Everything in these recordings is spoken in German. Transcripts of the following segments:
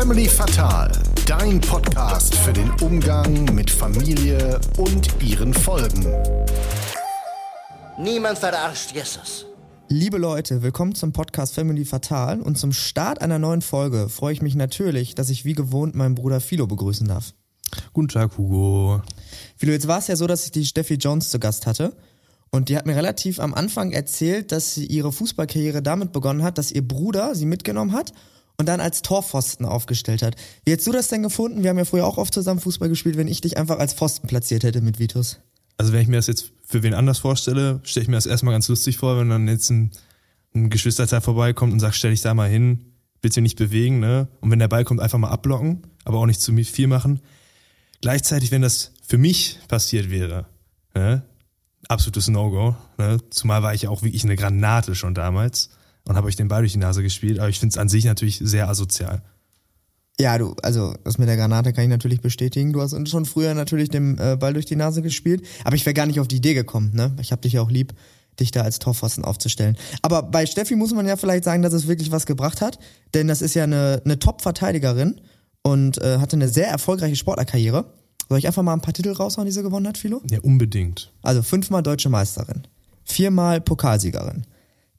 Family Fatal, dein Podcast für den Umgang mit Familie und ihren Folgen. Niemand verarscht Jesus. Liebe Leute, willkommen zum Podcast Family Fatal und zum Start einer neuen Folge freue ich mich natürlich, dass ich wie gewohnt meinen Bruder Philo begrüßen darf. Guten Tag, Hugo. Philo, jetzt war es ja so, dass ich die Steffi Jones zu Gast hatte und die hat mir relativ am Anfang erzählt, dass sie ihre Fußballkarriere damit begonnen hat, dass ihr Bruder sie mitgenommen hat und dann als Torpfosten aufgestellt hat. Wie hättest du das denn gefunden? Wir haben ja früher auch oft zusammen Fußball gespielt, wenn ich dich einfach als Pfosten platziert hätte mit Vitus. Also wenn ich mir das jetzt für wen anders vorstelle, stelle ich mir das erstmal ganz lustig vor, wenn dann jetzt ein, ein Geschwisterteil vorbeikommt und sagt, stell dich da mal hin, bitte nicht bewegen, ne? Und wenn der Ball kommt, einfach mal abblocken, aber auch nicht zu viel machen. Gleichzeitig, wenn das für mich passiert wäre, ne? absolutes No-Go. Ne? Zumal war ich ja auch wirklich eine Granate schon damals und habe euch den Ball durch die Nase gespielt. Aber ich finde es an sich natürlich sehr asozial. Ja, du, also das mit der Granate kann ich natürlich bestätigen. Du hast uns schon früher natürlich den äh, Ball durch die Nase gespielt, aber ich wäre gar nicht auf die Idee gekommen. Ne? Ich habe dich ja auch lieb, dich da als Torpfosten aufzustellen. Aber bei Steffi muss man ja vielleicht sagen, dass es wirklich was gebracht hat, denn das ist ja eine, eine Top-Verteidigerin und äh, hatte eine sehr erfolgreiche Sportlerkarriere. Soll ich einfach mal ein paar Titel raushauen, die sie gewonnen hat, Philo? Ja, unbedingt. Also fünfmal deutsche Meisterin, viermal Pokalsiegerin,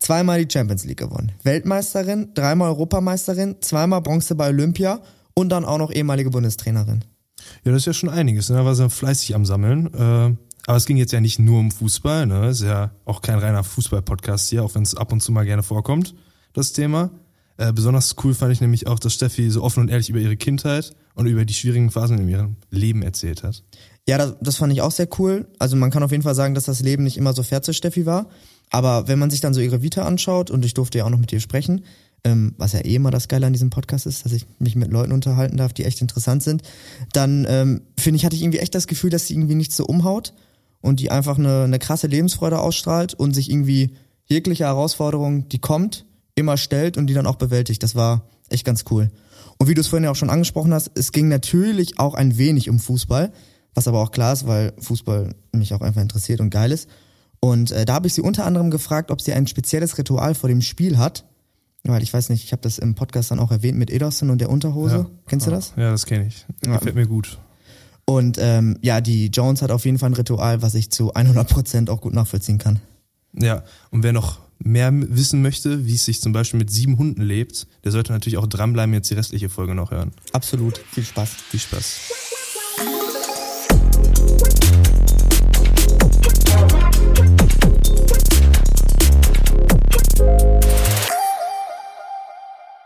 zweimal die Champions League gewonnen, Weltmeisterin, dreimal Europameisterin, zweimal Bronze bei Olympia und dann auch noch ehemalige Bundestrainerin. Ja, das ist ja schon einiges. Ne? Da war sie fleißig am Sammeln. Äh, aber es ging jetzt ja nicht nur um Fußball. Ne? Ist ja auch kein reiner Fußball-Podcast hier, auch wenn es ab und zu mal gerne vorkommt, das Thema. Äh, besonders cool fand ich nämlich auch, dass Steffi so offen und ehrlich über ihre Kindheit und über die schwierigen Phasen in ihrem Leben erzählt hat. Ja, das, das fand ich auch sehr cool. Also man kann auf jeden Fall sagen, dass das Leben nicht immer so fair zu Steffi war. Aber wenn man sich dann so ihre Vita anschaut, und ich durfte ja auch noch mit ihr sprechen, ähm, was ja eh immer das Geile an diesem Podcast ist, dass ich mich mit Leuten unterhalten darf, die echt interessant sind, dann ähm, finde ich, hatte ich irgendwie echt das Gefühl, dass sie irgendwie nicht so umhaut und die einfach eine, eine krasse Lebensfreude ausstrahlt und sich irgendwie jegliche Herausforderung, die kommt, immer stellt und die dann auch bewältigt. Das war echt ganz cool. Und wie du es vorhin ja auch schon angesprochen hast, es ging natürlich auch ein wenig um Fußball, was aber auch klar ist, weil Fußball mich auch einfach interessiert und geil ist. Und äh, da habe ich sie unter anderem gefragt, ob sie ein spezielles Ritual vor dem Spiel hat. Weil ich weiß nicht, ich habe das im Podcast dann auch erwähnt mit Ederson und der Unterhose. Ja. Kennst du das? Ja, das kenne ich. Ja. Gefällt mir gut. Und ähm, ja, die Jones hat auf jeden Fall ein Ritual, was ich zu 100% auch gut nachvollziehen kann. Ja, und wer noch mehr wissen möchte, wie es sich zum Beispiel mit sieben Hunden lebt, der sollte natürlich auch dranbleiben, jetzt die restliche Folge noch hören. Absolut. Viel Spaß. Viel Spaß.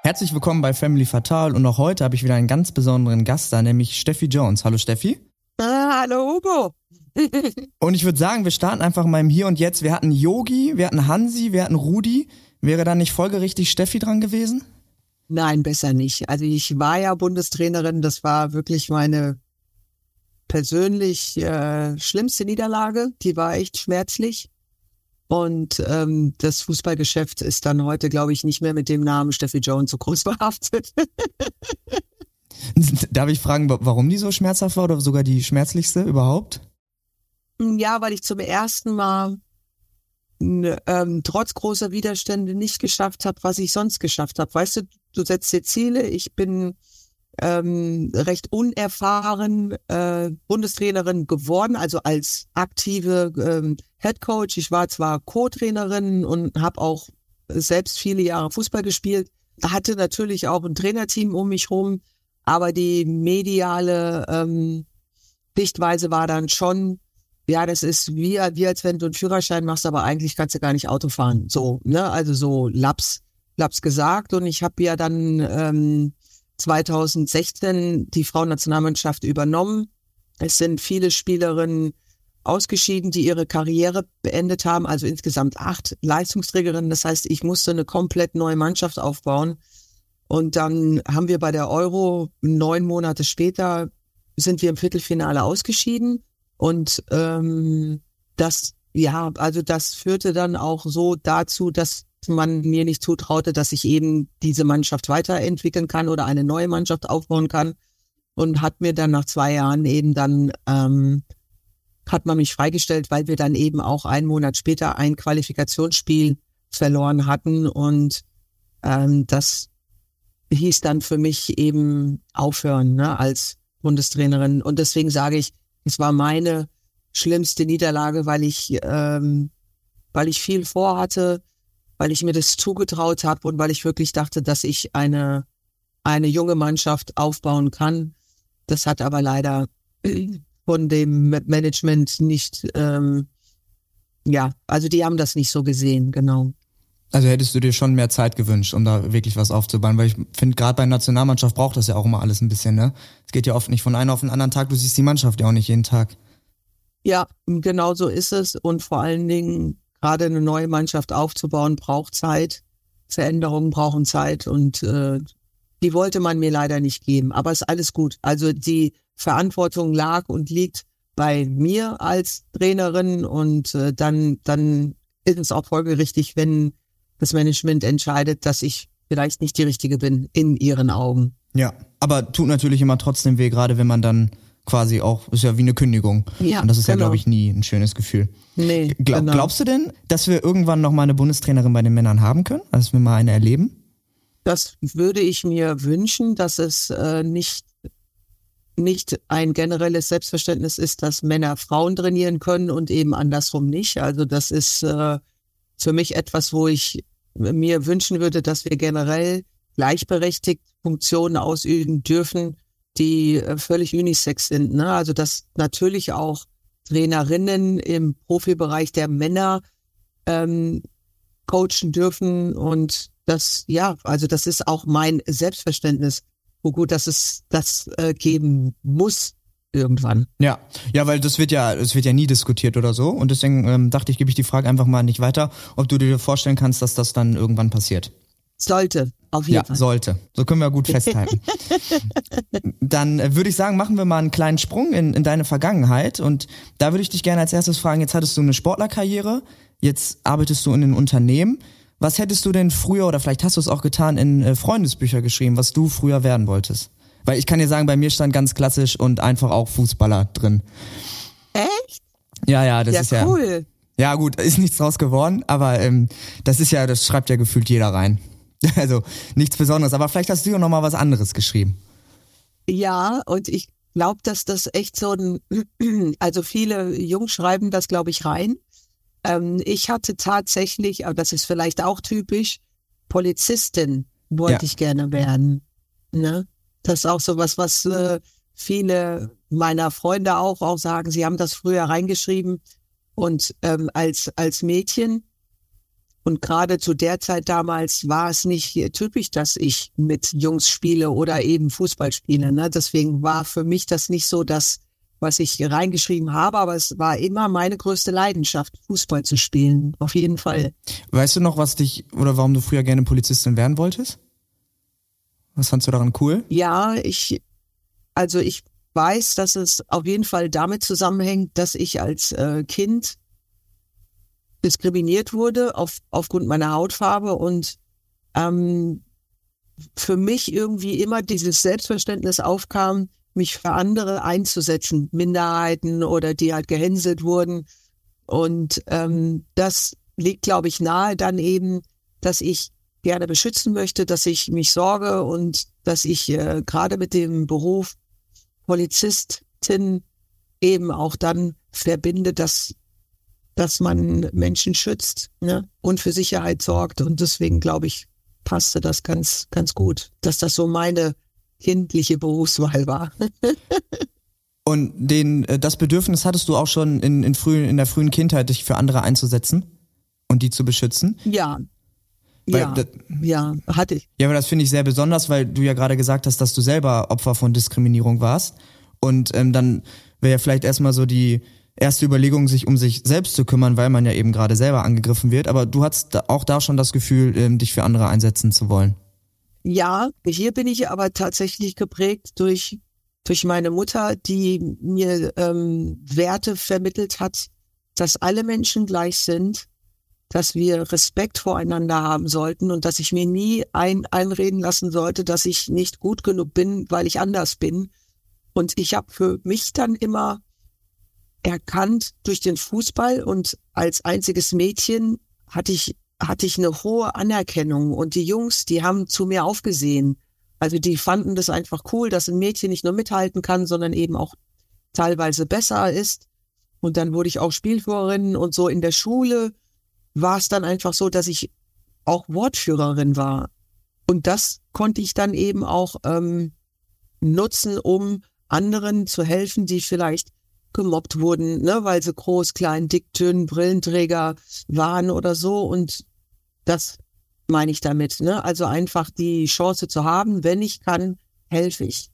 Herzlich willkommen bei Family Fatal und auch heute habe ich wieder einen ganz besonderen Gast da, nämlich Steffi Jones. Hallo Steffi. Ah, hallo Hugo. Und ich würde sagen, wir starten einfach mal im Hier und Jetzt. Wir hatten Yogi, wir hatten Hansi, wir hatten Rudi. Wäre da nicht folgerichtig Steffi dran gewesen? Nein, besser nicht. Also ich war ja Bundestrainerin, das war wirklich meine persönlich äh, schlimmste Niederlage. Die war echt schmerzlich. Und ähm, das Fußballgeschäft ist dann heute, glaube ich, nicht mehr mit dem Namen Steffi Jones so groß behaftet. Darf ich fragen, wa- warum die so schmerzhaft war oder sogar die schmerzlichste überhaupt? Ja, weil ich zum ersten Mal ähm, trotz großer Widerstände nicht geschafft habe, was ich sonst geschafft habe. Weißt du, du setzt dir Ziele. Ich bin ähm, recht unerfahren äh, Bundestrainerin geworden, also als aktive ähm, Head Coach. Ich war zwar Co-Trainerin und habe auch selbst viele Jahre Fußball gespielt, hatte natürlich auch ein Trainerteam um mich rum, aber die mediale ähm, Sichtweise war dann schon, ja, das ist wie, wie als wenn du einen Führerschein machst, aber eigentlich kannst du gar nicht Auto fahren. So, ne? Also so Laps, Laps gesagt. Und ich habe ja dann ähm, 2016 die Frauennationalmannschaft übernommen. Es sind viele Spielerinnen ausgeschieden, die ihre Karriere beendet haben, also insgesamt acht Leistungsträgerinnen. Das heißt, ich musste eine komplett neue Mannschaft aufbauen. Und dann haben wir bei der Euro neun Monate später sind wir im Viertelfinale ausgeschieden. Und ähm, das, ja, also das führte dann auch so dazu, dass man mir nicht zutraute, dass ich eben diese Mannschaft weiterentwickeln kann oder eine neue Mannschaft aufbauen kann. Und hat mir dann nach zwei Jahren eben dann, ähm, hat man mich freigestellt, weil wir dann eben auch einen Monat später ein Qualifikationsspiel verloren hatten. Und ähm, das hieß dann für mich eben aufhören ne, als Bundestrainerin. Und deswegen sage ich, es war meine schlimmste Niederlage, weil ich, ähm, weil ich viel vorhatte, weil ich mir das zugetraut habe und weil ich wirklich dachte, dass ich eine, eine junge Mannschaft aufbauen kann. Das hat aber leider von dem Management nicht, ähm, ja, also die haben das nicht so gesehen, genau. Also hättest du dir schon mehr Zeit gewünscht, um da wirklich was aufzubauen, weil ich finde, gerade bei der Nationalmannschaft braucht das ja auch immer alles ein bisschen, ne? Es geht ja oft nicht von einem auf den anderen Tag, du siehst die Mannschaft ja auch nicht jeden Tag. Ja, genau so ist es und vor allen Dingen gerade eine neue Mannschaft aufzubauen braucht Zeit. Veränderungen brauchen Zeit und äh, die wollte man mir leider nicht geben. Aber ist alles gut. Also die Verantwortung lag und liegt bei mir als Trainerin und äh, dann, dann ist es auch folgerichtig, wenn das Management entscheidet, dass ich vielleicht nicht die richtige bin in ihren Augen. Ja, aber tut natürlich immer trotzdem weh, gerade wenn man dann quasi auch, ist ja wie eine Kündigung. Ja, und das ist genau. ja, glaube ich, nie ein schönes Gefühl. Nee, Glaub, genau. Glaubst du denn, dass wir irgendwann noch mal eine Bundestrainerin bei den Männern haben können? Dass wir mal eine erleben? Das würde ich mir wünschen, dass es äh, nicht nicht ein generelles Selbstverständnis ist, dass Männer Frauen trainieren können und eben andersrum nicht. Also das ist äh, für mich etwas, wo ich mir wünschen würde, dass wir generell gleichberechtigt Funktionen ausüben dürfen, die äh, völlig unisex sind. Ne? Also dass natürlich auch Trainerinnen im Profibereich der Männer ähm, coachen dürfen und das, ja, also das ist auch mein Selbstverständnis wo gut, dass es das äh, geben muss irgendwann. Ja, ja, weil das wird ja, es wird ja nie diskutiert oder so. Und deswegen ähm, dachte ich, gebe ich die Frage einfach mal nicht weiter, ob du dir vorstellen kannst, dass das dann irgendwann passiert. Sollte, auf jeden ja, Fall. sollte. So können wir gut festhalten. dann äh, würde ich sagen, machen wir mal einen kleinen Sprung in, in deine Vergangenheit. Und da würde ich dich gerne als erstes fragen, jetzt hattest du eine Sportlerkarriere, jetzt arbeitest du in einem Unternehmen. Was hättest du denn früher oder vielleicht hast du es auch getan in äh, Freundesbücher geschrieben, was du früher werden wolltest? Weil ich kann dir sagen, bei mir stand ganz klassisch und einfach auch Fußballer drin. Echt? Ja, ja, das ja, ist ja cool. Ja, gut, ist nichts draus geworden, aber ähm, das ist ja, das schreibt ja gefühlt jeder rein. Also nichts Besonderes, aber vielleicht hast du ja noch mal was anderes geschrieben. Ja, und ich glaube, dass das echt so ein, also viele Jungs schreiben das, glaube ich, rein. Ähm, ich hatte tatsächlich, aber das ist vielleicht auch typisch, Polizistin wollte ja. ich gerne werden. Ne? Das ist auch so was, was äh, viele meiner Freunde auch, auch sagen. Sie haben das früher reingeschrieben und ähm, als, als Mädchen und gerade zu der Zeit damals war es nicht typisch, dass ich mit Jungs spiele oder eben Fußball spiele. Ne? Deswegen war für mich das nicht so dass was ich reingeschrieben habe, aber es war immer meine größte Leidenschaft, Fußball zu spielen, auf jeden Fall. Weißt du noch, was dich oder warum du früher gerne Polizistin werden wolltest? Was fandst du daran cool? Ja, ich, also ich weiß, dass es auf jeden Fall damit zusammenhängt, dass ich als äh, Kind diskriminiert wurde auf, aufgrund meiner Hautfarbe und ähm, für mich irgendwie immer dieses Selbstverständnis aufkam, mich für andere einzusetzen, Minderheiten oder die halt gehänselt wurden. Und ähm, das liegt, glaube ich, nahe dann eben, dass ich gerne beschützen möchte, dass ich mich sorge und dass ich äh, gerade mit dem Beruf Polizistin eben auch dann verbinde, dass dass man Menschen schützt ne? und für Sicherheit sorgt. Und deswegen, glaube ich, passte das ganz, ganz gut, dass das so meine kindliche Berufswahl war. Und den, äh, das Bedürfnis hattest du auch schon in, in, frühen, in der frühen Kindheit, dich für andere einzusetzen und die zu beschützen? Ja. Weil, ja, das, ja, hatte ich. Ja, aber das finde ich sehr besonders, weil du ja gerade gesagt hast, dass du selber Opfer von Diskriminierung warst. Und ähm, dann wäre ja vielleicht erstmal so die erste Überlegung, sich um sich selbst zu kümmern, weil man ja eben gerade selber angegriffen wird. Aber du hattest auch da schon das Gefühl, ähm, dich für andere einsetzen zu wollen. Ja, hier bin ich aber tatsächlich geprägt durch, durch meine Mutter, die mir ähm, Werte vermittelt hat, dass alle Menschen gleich sind, dass wir Respekt voreinander haben sollten und dass ich mir nie ein, einreden lassen sollte, dass ich nicht gut genug bin, weil ich anders bin. Und ich habe für mich dann immer erkannt durch den Fußball und als einziges Mädchen hatte ich hatte ich eine hohe Anerkennung und die Jungs, die haben zu mir aufgesehen Also die fanden das einfach cool, dass ein Mädchen nicht nur mithalten kann, sondern eben auch teilweise besser ist. Und dann wurde ich auch Spielführerin und so in der Schule war es dann einfach so, dass ich auch Wortführerin war. Und das konnte ich dann eben auch ähm, nutzen, um anderen zu helfen, die vielleicht gemobbt wurden, ne, weil sie groß, klein, dick, dünn, Brillenträger waren oder so. Und das meine ich damit. Ne? Also einfach die Chance zu haben, wenn ich kann, helfe ich.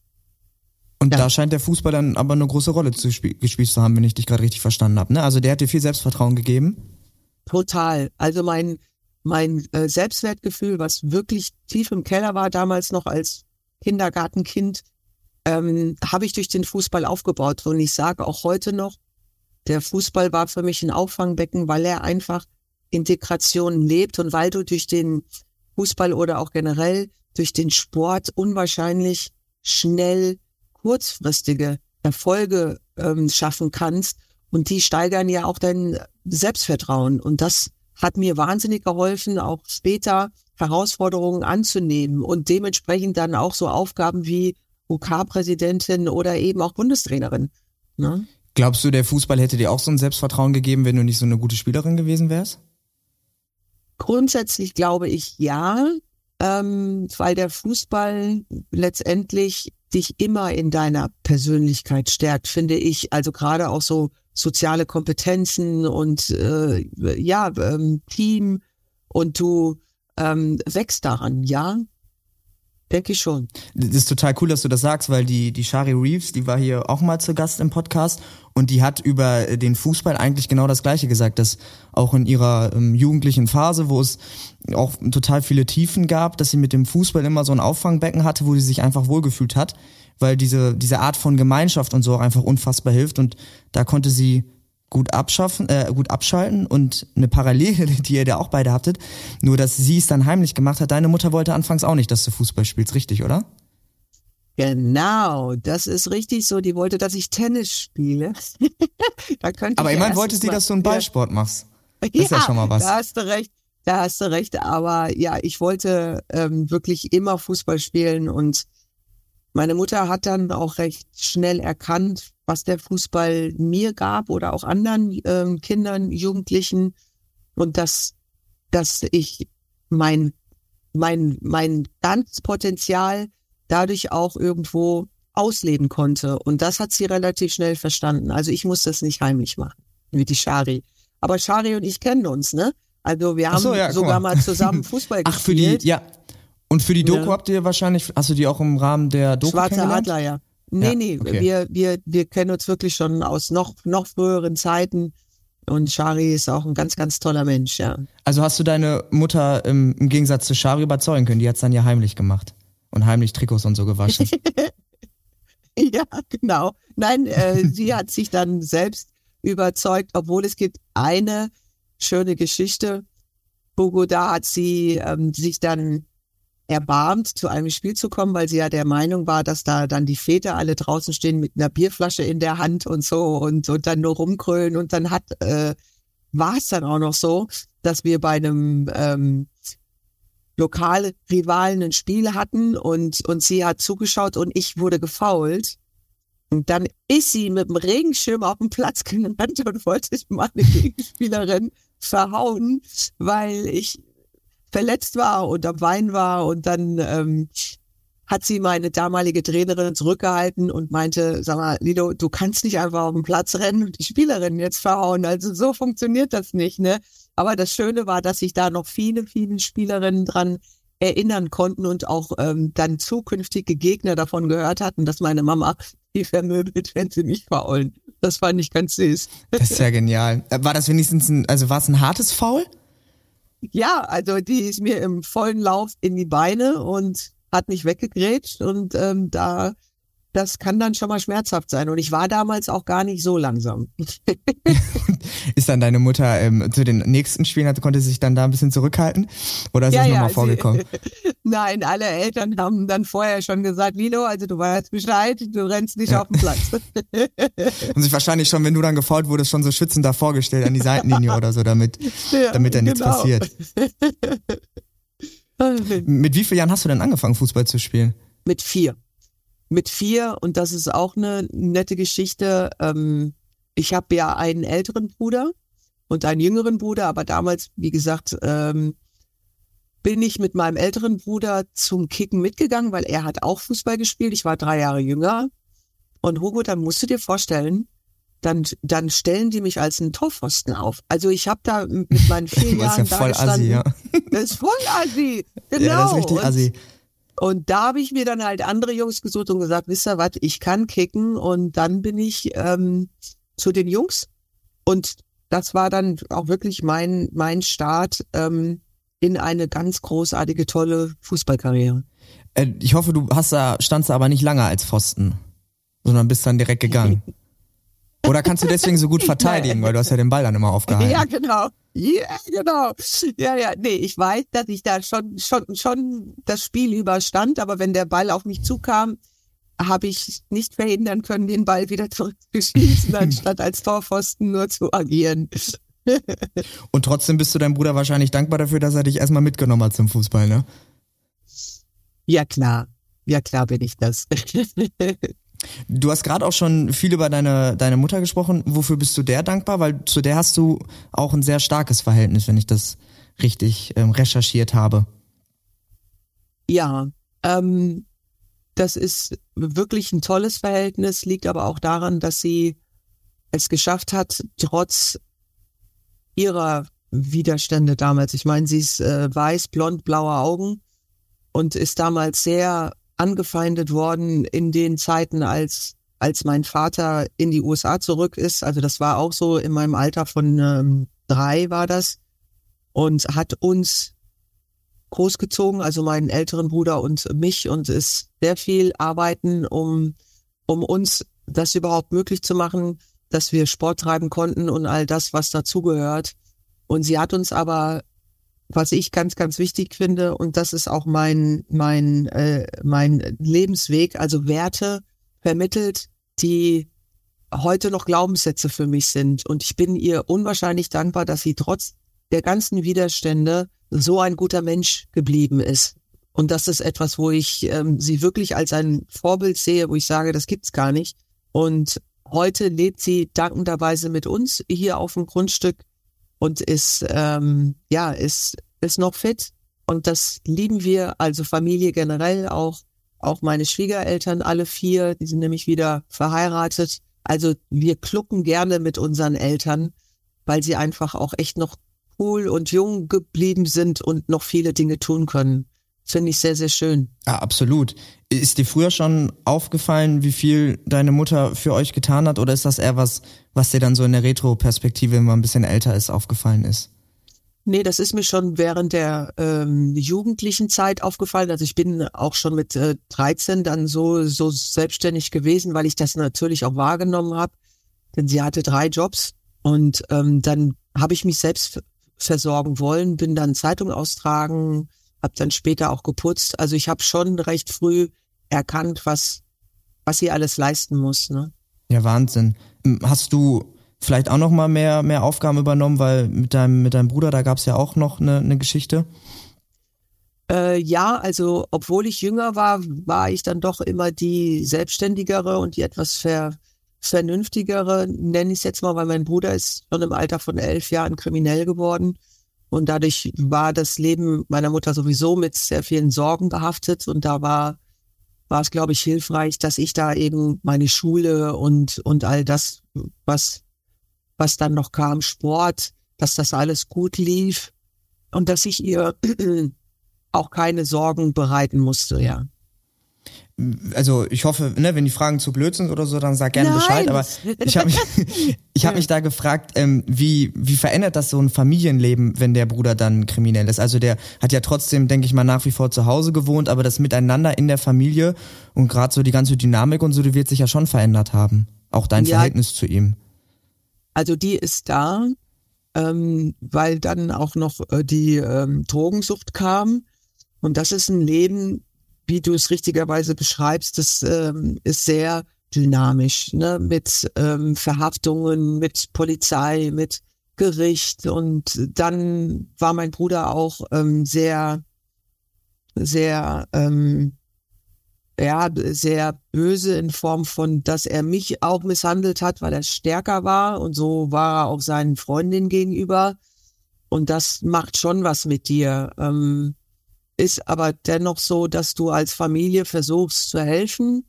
Und ja. da scheint der Fußball dann aber eine große Rolle zu gespielt zu haben, wenn ich dich gerade richtig verstanden habe. Ne? Also der hat dir viel Selbstvertrauen gegeben. Total. Also mein mein äh, Selbstwertgefühl, was wirklich tief im Keller war damals noch als Kindergartenkind, ähm, habe ich durch den Fußball aufgebaut. Und ich sage auch heute noch, der Fußball war für mich ein Auffangbecken, weil er einfach Integration lebt und weil du durch den Fußball oder auch generell durch den Sport unwahrscheinlich schnell kurzfristige Erfolge ähm, schaffen kannst. Und die steigern ja auch dein Selbstvertrauen. Und das hat mir wahnsinnig geholfen, auch später Herausforderungen anzunehmen und dementsprechend dann auch so Aufgaben wie UK-Präsidentin oder eben auch Bundestrainerin. Ne? Glaubst du, der Fußball hätte dir auch so ein Selbstvertrauen gegeben, wenn du nicht so eine gute Spielerin gewesen wärst? Grundsätzlich glaube ich ja, ähm, weil der Fußball letztendlich dich immer in deiner Persönlichkeit stärkt, finde ich. Also gerade auch so soziale Kompetenzen und äh, ja, ähm, Team und du ähm, wächst daran, ja. Denke ich schon. Das ist total cool, dass du das sagst, weil die, die Shari Reeves, die war hier auch mal zu Gast im Podcast und die hat über den Fußball eigentlich genau das Gleiche gesagt, dass auch in ihrer ähm, jugendlichen Phase, wo es auch total viele Tiefen gab, dass sie mit dem Fußball immer so ein Auffangbecken hatte, wo sie sich einfach wohlgefühlt hat, weil diese, diese Art von Gemeinschaft und so auch einfach unfassbar hilft und da konnte sie gut abschaffen, äh, gut abschalten und eine Parallele, die ihr da auch beide hattet, nur dass sie es dann heimlich gemacht hat. Deine Mutter wollte anfangs auch nicht, dass du Fußball spielst, richtig, oder? Genau, das ist richtig so. Die wollte, dass ich Tennis spiele. da könnte Aber immerhin wollte sie, dass du einen Ballsport machst. Das ja, ist ja schon mal was. Da hast du recht. Da hast du recht. Aber ja, ich wollte ähm, wirklich immer Fußball spielen und meine Mutter hat dann auch recht schnell erkannt, was der Fußball mir gab oder auch anderen ähm, Kindern, Jugendlichen und dass, dass ich mein, mein, mein ganzes Potenzial dadurch auch irgendwo ausleben konnte. Und das hat sie relativ schnell verstanden. Also ich muss das nicht heimlich machen, wie die Shari. Aber Shari und ich kennen uns, ne? Also wir haben so, ja, sogar mal zusammen Fußball gespielt. Ach, für die, ja. Und für die Doku ja. habt ihr wahrscheinlich, hast du die auch im Rahmen der Doku Schwarze Adler, ja. Nee, ja, nee, okay. wir, wir, wir kennen uns wirklich schon aus noch, noch früheren Zeiten. Und Shari ist auch ein ganz, ganz toller Mensch, ja. Also hast du deine Mutter im, im Gegensatz zu Shari überzeugen können? Die hat's dann ja heimlich gemacht und heimlich Trikots und so gewaschen. ja, genau. Nein, äh, sie hat sich dann selbst überzeugt, obwohl es gibt eine schöne Geschichte. Hugo, da hat sie ähm, sich dann erbarmt, zu einem Spiel zu kommen, weil sie ja der Meinung war, dass da dann die Väter alle draußen stehen mit einer Bierflasche in der Hand und so und, und dann nur rumkrölen und dann hat äh, war es dann auch noch so, dass wir bei einem ähm, Lokalrivalen ein Spiel hatten und, und sie hat zugeschaut und ich wurde gefault. Und dann ist sie mit dem Regenschirm auf den Platz gerannt und wollte meine Gegenspielerin verhauen, weil ich verletzt war und am Wein war und dann ähm, hat sie meine damalige Trainerin zurückgehalten und meinte, sag mal, Lido, du kannst nicht einfach auf den Platz rennen und die Spielerin jetzt verhauen. Also so funktioniert das nicht, ne? Aber das Schöne war, dass sich da noch viele, viele Spielerinnen dran erinnern konnten und auch ähm, dann zukünftige Gegner davon gehört hatten, dass meine Mama die vermöbelt, wenn sie mich faulen. Das fand ich ganz süß. Das ist ja genial. War das wenigstens ein, also war es ein hartes Foul? Ja, also die ist mir im vollen Lauf in die Beine und hat mich weggegrätscht und ähm, da das kann dann schon mal schmerzhaft sein. Und ich war damals auch gar nicht so langsam. ist dann deine Mutter ähm, zu den nächsten Spielen, hatte, konnte sich dann da ein bisschen zurückhalten? Oder ist ja, das nochmal ja, vorgekommen? Nein, alle Eltern haben dann vorher schon gesagt, Lilo, also du weißt Bescheid, du rennst nicht ja. auf den Platz. Und sich wahrscheinlich schon, wenn du dann gefault wurdest, schon so schützend da vorgestellt an die Seitenlinie oder so, damit, ja, damit da nichts genau. passiert. Mit wie vielen Jahren hast du denn angefangen, Fußball zu spielen? mit vier. Mit vier, und das ist auch eine nette Geschichte. Ähm, ich habe ja einen älteren Bruder und einen jüngeren Bruder, aber damals, wie gesagt, ähm, bin ich mit meinem älteren Bruder zum Kicken mitgegangen, weil er hat auch Fußball gespielt. Ich war drei Jahre jünger. Und Hugo, dann musst du dir vorstellen, dann, dann stellen die mich als einen Torpfosten auf. Also ich habe da mit meinen vier Jahren ja voll da gestanden. assi, ja. Das ist voll assi. Genau. Ja, das ist richtig und, assi. Und da habe ich mir dann halt andere Jungs gesucht und gesagt, wisst ihr was, ich kann kicken. Und dann bin ich ähm, zu den Jungs. Und das war dann auch wirklich mein, mein Start ähm, in eine ganz großartige, tolle Fußballkarriere. Äh, ich hoffe, du hast da, standst da aber nicht lange als Pfosten, sondern bist dann direkt gegangen. Oder kannst du deswegen so gut verteidigen, weil du hast ja den Ball dann immer aufgehalten. Ja, genau. Ja, genau. Ja, ja, nee, ich weiß, dass ich da schon, schon, schon das Spiel überstand, aber wenn der Ball auf mich zukam, habe ich nicht verhindern können, den Ball wieder zurückzuschießen, anstatt als Torpfosten nur zu agieren. Und trotzdem bist du deinem Bruder wahrscheinlich dankbar dafür, dass er dich erstmal mitgenommen hat zum Fußball, ne? Ja, klar. Ja, klar bin ich das. Du hast gerade auch schon viel über deine, deine Mutter gesprochen. Wofür bist du der dankbar? Weil zu der hast du auch ein sehr starkes Verhältnis, wenn ich das richtig ähm, recherchiert habe. Ja, ähm, das ist wirklich ein tolles Verhältnis, liegt aber auch daran, dass sie es geschafft hat, trotz ihrer Widerstände damals. Ich meine, sie ist äh, weiß, blond, blaue Augen und ist damals sehr angefeindet worden in den Zeiten, als als mein Vater in die USA zurück ist. Also das war auch so in meinem Alter von ähm, drei war das und hat uns großgezogen, also meinen älteren Bruder und mich und ist sehr viel arbeiten, um um uns das überhaupt möglich zu machen, dass wir Sport treiben konnten und all das, was dazugehört. Und sie hat uns aber was ich ganz, ganz wichtig finde, und das ist auch mein, mein, äh, mein Lebensweg, also Werte vermittelt, die heute noch Glaubenssätze für mich sind. Und ich bin ihr unwahrscheinlich dankbar, dass sie trotz der ganzen Widerstände so ein guter Mensch geblieben ist. Und das ist etwas, wo ich ähm, sie wirklich als ein Vorbild sehe, wo ich sage, das gibt's gar nicht. Und heute lebt sie dankenderweise mit uns hier auf dem Grundstück und ist ähm, ja ist ist noch fit. Und das lieben wir also Familie generell auch auch meine Schwiegereltern alle vier die sind nämlich wieder verheiratet. Also wir klucken gerne mit unseren Eltern weil sie einfach auch echt noch cool und jung geblieben sind und noch viele Dinge tun können. Finde ich sehr sehr schön. Ja, absolut. Ist dir früher schon aufgefallen, wie viel deine Mutter für euch getan hat? Oder ist das eher was, was dir dann so in der Retro-Perspektive, wenn man ein bisschen älter ist, aufgefallen ist? Nee, das ist mir schon während der ähm, jugendlichen Zeit aufgefallen. Also ich bin auch schon mit äh, 13 dann so so selbstständig gewesen, weil ich das natürlich auch wahrgenommen habe. Denn sie hatte drei Jobs und ähm, dann habe ich mich selbst versorgen wollen, bin dann Zeitung austragen, habe dann später auch geputzt. Also ich habe schon recht früh erkannt, was was sie alles leisten muss. Ne? Ja, Wahnsinn. Hast du vielleicht auch noch mal mehr, mehr Aufgaben übernommen, weil mit deinem, mit deinem Bruder, da gab es ja auch noch eine, eine Geschichte. Äh, ja, also obwohl ich jünger war, war ich dann doch immer die selbstständigere und die etwas ver, vernünftigere, nenne ich es jetzt mal, weil mein Bruder ist schon im Alter von elf Jahren kriminell geworden. Und dadurch war das Leben meiner Mutter sowieso mit sehr vielen Sorgen behaftet. Und da war, war es, glaube ich, hilfreich, dass ich da eben meine Schule und, und all das, was, was dann noch kam, Sport, dass das alles gut lief und dass ich ihr auch keine Sorgen bereiten musste, ja. Also ich hoffe, ne, wenn die Fragen zu blöd sind oder so, dann sag gerne Nein. Bescheid. Aber ich habe mich, ich hab mich da gefragt, ähm, wie, wie verändert das so ein Familienleben, wenn der Bruder dann kriminell ist? Also der hat ja trotzdem, denke ich mal, nach wie vor zu Hause gewohnt, aber das Miteinander in der Familie und gerade so die ganze Dynamik und so, die wird sich ja schon verändert haben. Auch dein Ja. Verhältnis zu ihm. Also die ist da, ähm, weil dann auch noch äh, die ähm, Drogensucht kam. Und das ist ein Leben, wie du es richtigerweise beschreibst, das ähm, ist sehr dynamisch, ne? mit ähm, Verhaftungen, mit Polizei, mit Gericht. Und dann war mein Bruder auch ähm, sehr, sehr ähm, ja, sehr böse in Form von, dass er mich auch misshandelt hat, weil er stärker war und so war er auch seinen Freundinnen gegenüber. Und das macht schon was mit dir. Ähm, ist aber dennoch so, dass du als Familie versuchst zu helfen.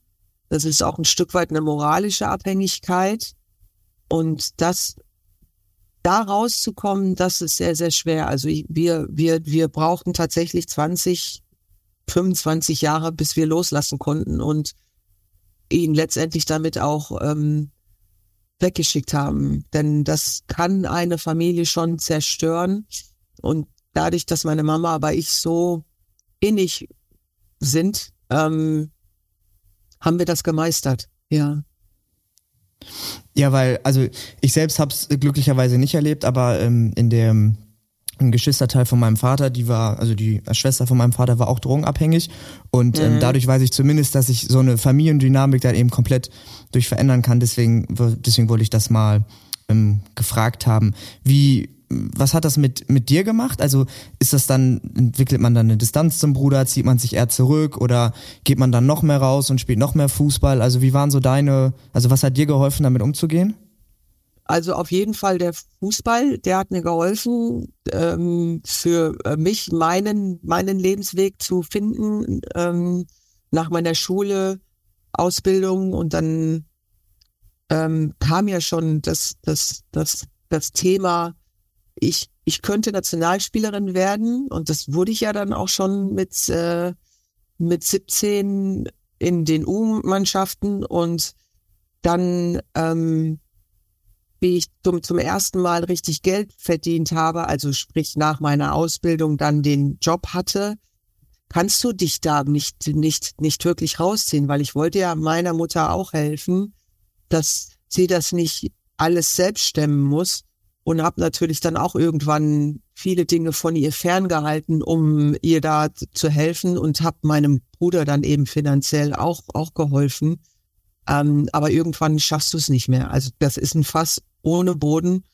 Das ist auch ein Stück weit eine moralische Abhängigkeit. Und das, da rauszukommen, das ist sehr, sehr schwer. Also wir, wir, wir brauchten tatsächlich 20, 25 Jahre, bis wir loslassen konnten und ihn letztendlich damit auch ähm, weggeschickt haben. Denn das kann eine Familie schon zerstören. Und dadurch, dass meine Mama aber ich so innig sind, ähm, haben wir das gemeistert. Ja. Ja, weil, also ich selbst habe es glücklicherweise nicht erlebt, aber ähm, in dem ein Geschwisterteil von meinem Vater, die war, also die Schwester von meinem Vater war auch drogenabhängig und ähm, mhm. ähm, dadurch weiß ich zumindest, dass ich so eine Familiendynamik dann eben komplett durch verändern kann. Deswegen, deswegen wollte ich das mal ähm, gefragt haben. Wie, was hat das mit, mit dir gemacht? Also ist das dann, entwickelt man dann eine Distanz zum Bruder, zieht man sich eher zurück oder geht man dann noch mehr raus und spielt noch mehr Fußball? Also wie waren so deine, also was hat dir geholfen, damit umzugehen? Also auf jeden Fall der Fußball, der hat mir geholfen, ähm, für äh, mich meinen, meinen Lebensweg zu finden, ähm, nach meiner Schule, Ausbildung und dann ähm, kam ja schon das, das, das, das Thema, ich, ich könnte Nationalspielerin werden. Und das wurde ich ja dann auch schon mit, äh, mit 17 in den U-Mannschaften. Und dann ähm, wie ich zum, zum ersten Mal richtig Geld verdient habe, also sprich nach meiner Ausbildung dann den Job hatte, kannst du dich da nicht, nicht, nicht wirklich rausziehen, weil ich wollte ja meiner Mutter auch helfen, dass sie das nicht alles selbst stemmen muss und habe natürlich dann auch irgendwann viele Dinge von ihr ferngehalten, um ihr da zu helfen und habe meinem Bruder dann eben finanziell auch, auch geholfen. Ähm, aber irgendwann schaffst du es nicht mehr. Also das ist ein Fass ohne Boden.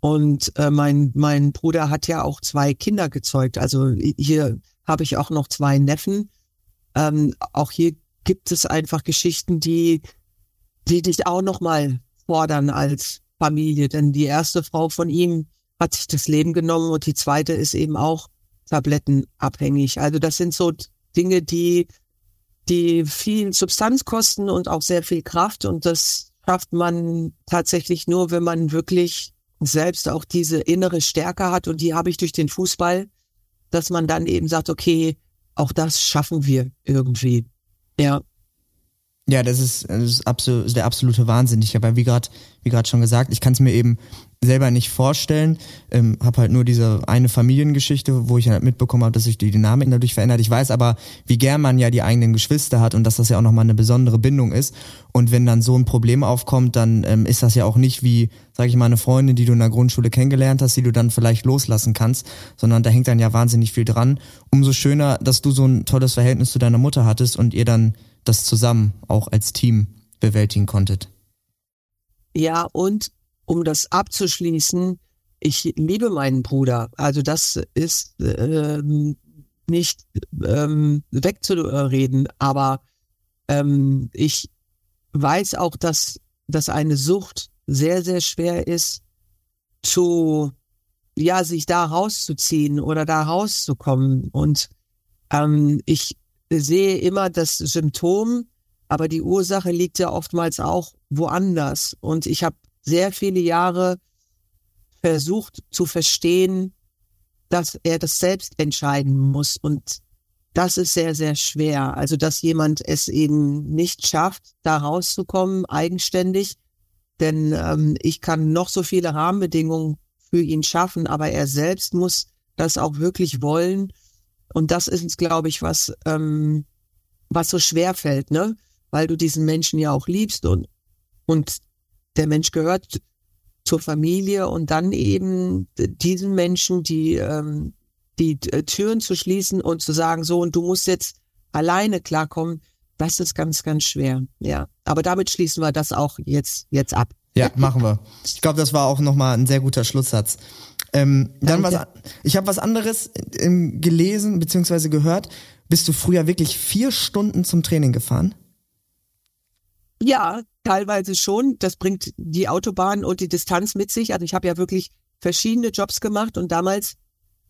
Und äh, mein, mein Bruder hat ja auch zwei Kinder gezeugt. Also hier habe ich auch noch zwei Neffen. Ähm, auch hier gibt es einfach Geschichten, die, die dich auch nochmal fordern als Familie. Denn die erste Frau von ihm hat sich das Leben genommen und die zweite ist eben auch tablettenabhängig. Also das sind so Dinge, die, die viel Substanz kosten und auch sehr viel Kraft. Und das schafft man tatsächlich nur, wenn man wirklich selbst auch diese innere Stärke hat und die habe ich durch den Fußball, dass man dann eben sagt, okay, auch das schaffen wir irgendwie. Ja. Ja, das ist, das ist absolut, der absolute Wahnsinn. Ich habe wie gerade wie gerade schon gesagt, ich kann es mir eben selber nicht vorstellen. Ähm, habe halt nur diese eine Familiengeschichte, wo ich halt mitbekommen habe, dass sich die Dynamik dadurch verändert. Ich weiß aber, wie gern man ja die eigenen Geschwister hat und dass das ja auch nochmal eine besondere Bindung ist. Und wenn dann so ein Problem aufkommt, dann ähm, ist das ja auch nicht wie, sage ich mal, eine Freundin, die du in der Grundschule kennengelernt hast, die du dann vielleicht loslassen kannst, sondern da hängt dann ja wahnsinnig viel dran. Umso schöner, dass du so ein tolles Verhältnis zu deiner Mutter hattest und ihr dann das zusammen auch als Team bewältigen konntet. Ja, und um das abzuschließen, ich liebe meinen Bruder. Also das ist ähm, nicht ähm, wegzureden, aber ähm, ich weiß auch, dass, dass eine Sucht sehr, sehr schwer ist, zu, ja, sich da rauszuziehen oder da rauszukommen. Und ähm, ich sehe immer das Symptom, aber die Ursache liegt ja oftmals auch woanders. Und ich habe sehr viele Jahre versucht zu verstehen, dass er das selbst entscheiden muss. Und das ist sehr, sehr schwer. Also, dass jemand es eben nicht schafft, da rauszukommen, eigenständig. Denn ähm, ich kann noch so viele Rahmenbedingungen für ihn schaffen, aber er selbst muss das auch wirklich wollen. Und das ist, glaube ich, was, ähm, was so schwer fällt, ne? Weil du diesen Menschen ja auch liebst und, und der Mensch gehört zur Familie und dann eben diesen Menschen, die, ähm, die äh, Türen zu schließen und zu sagen, so, und du musst jetzt alleine klarkommen, das ist ganz, ganz schwer. Ja. Aber damit schließen wir das auch jetzt, jetzt ab. Ja, machen wir. Ich glaube, das war auch nochmal ein sehr guter Schlusssatz. Ähm, dann was, ich habe was anderes ähm, gelesen bzw. gehört. Bist du früher wirklich vier Stunden zum Training gefahren? Ja, teilweise schon. Das bringt die Autobahn und die Distanz mit sich. Also ich habe ja wirklich verschiedene Jobs gemacht und damals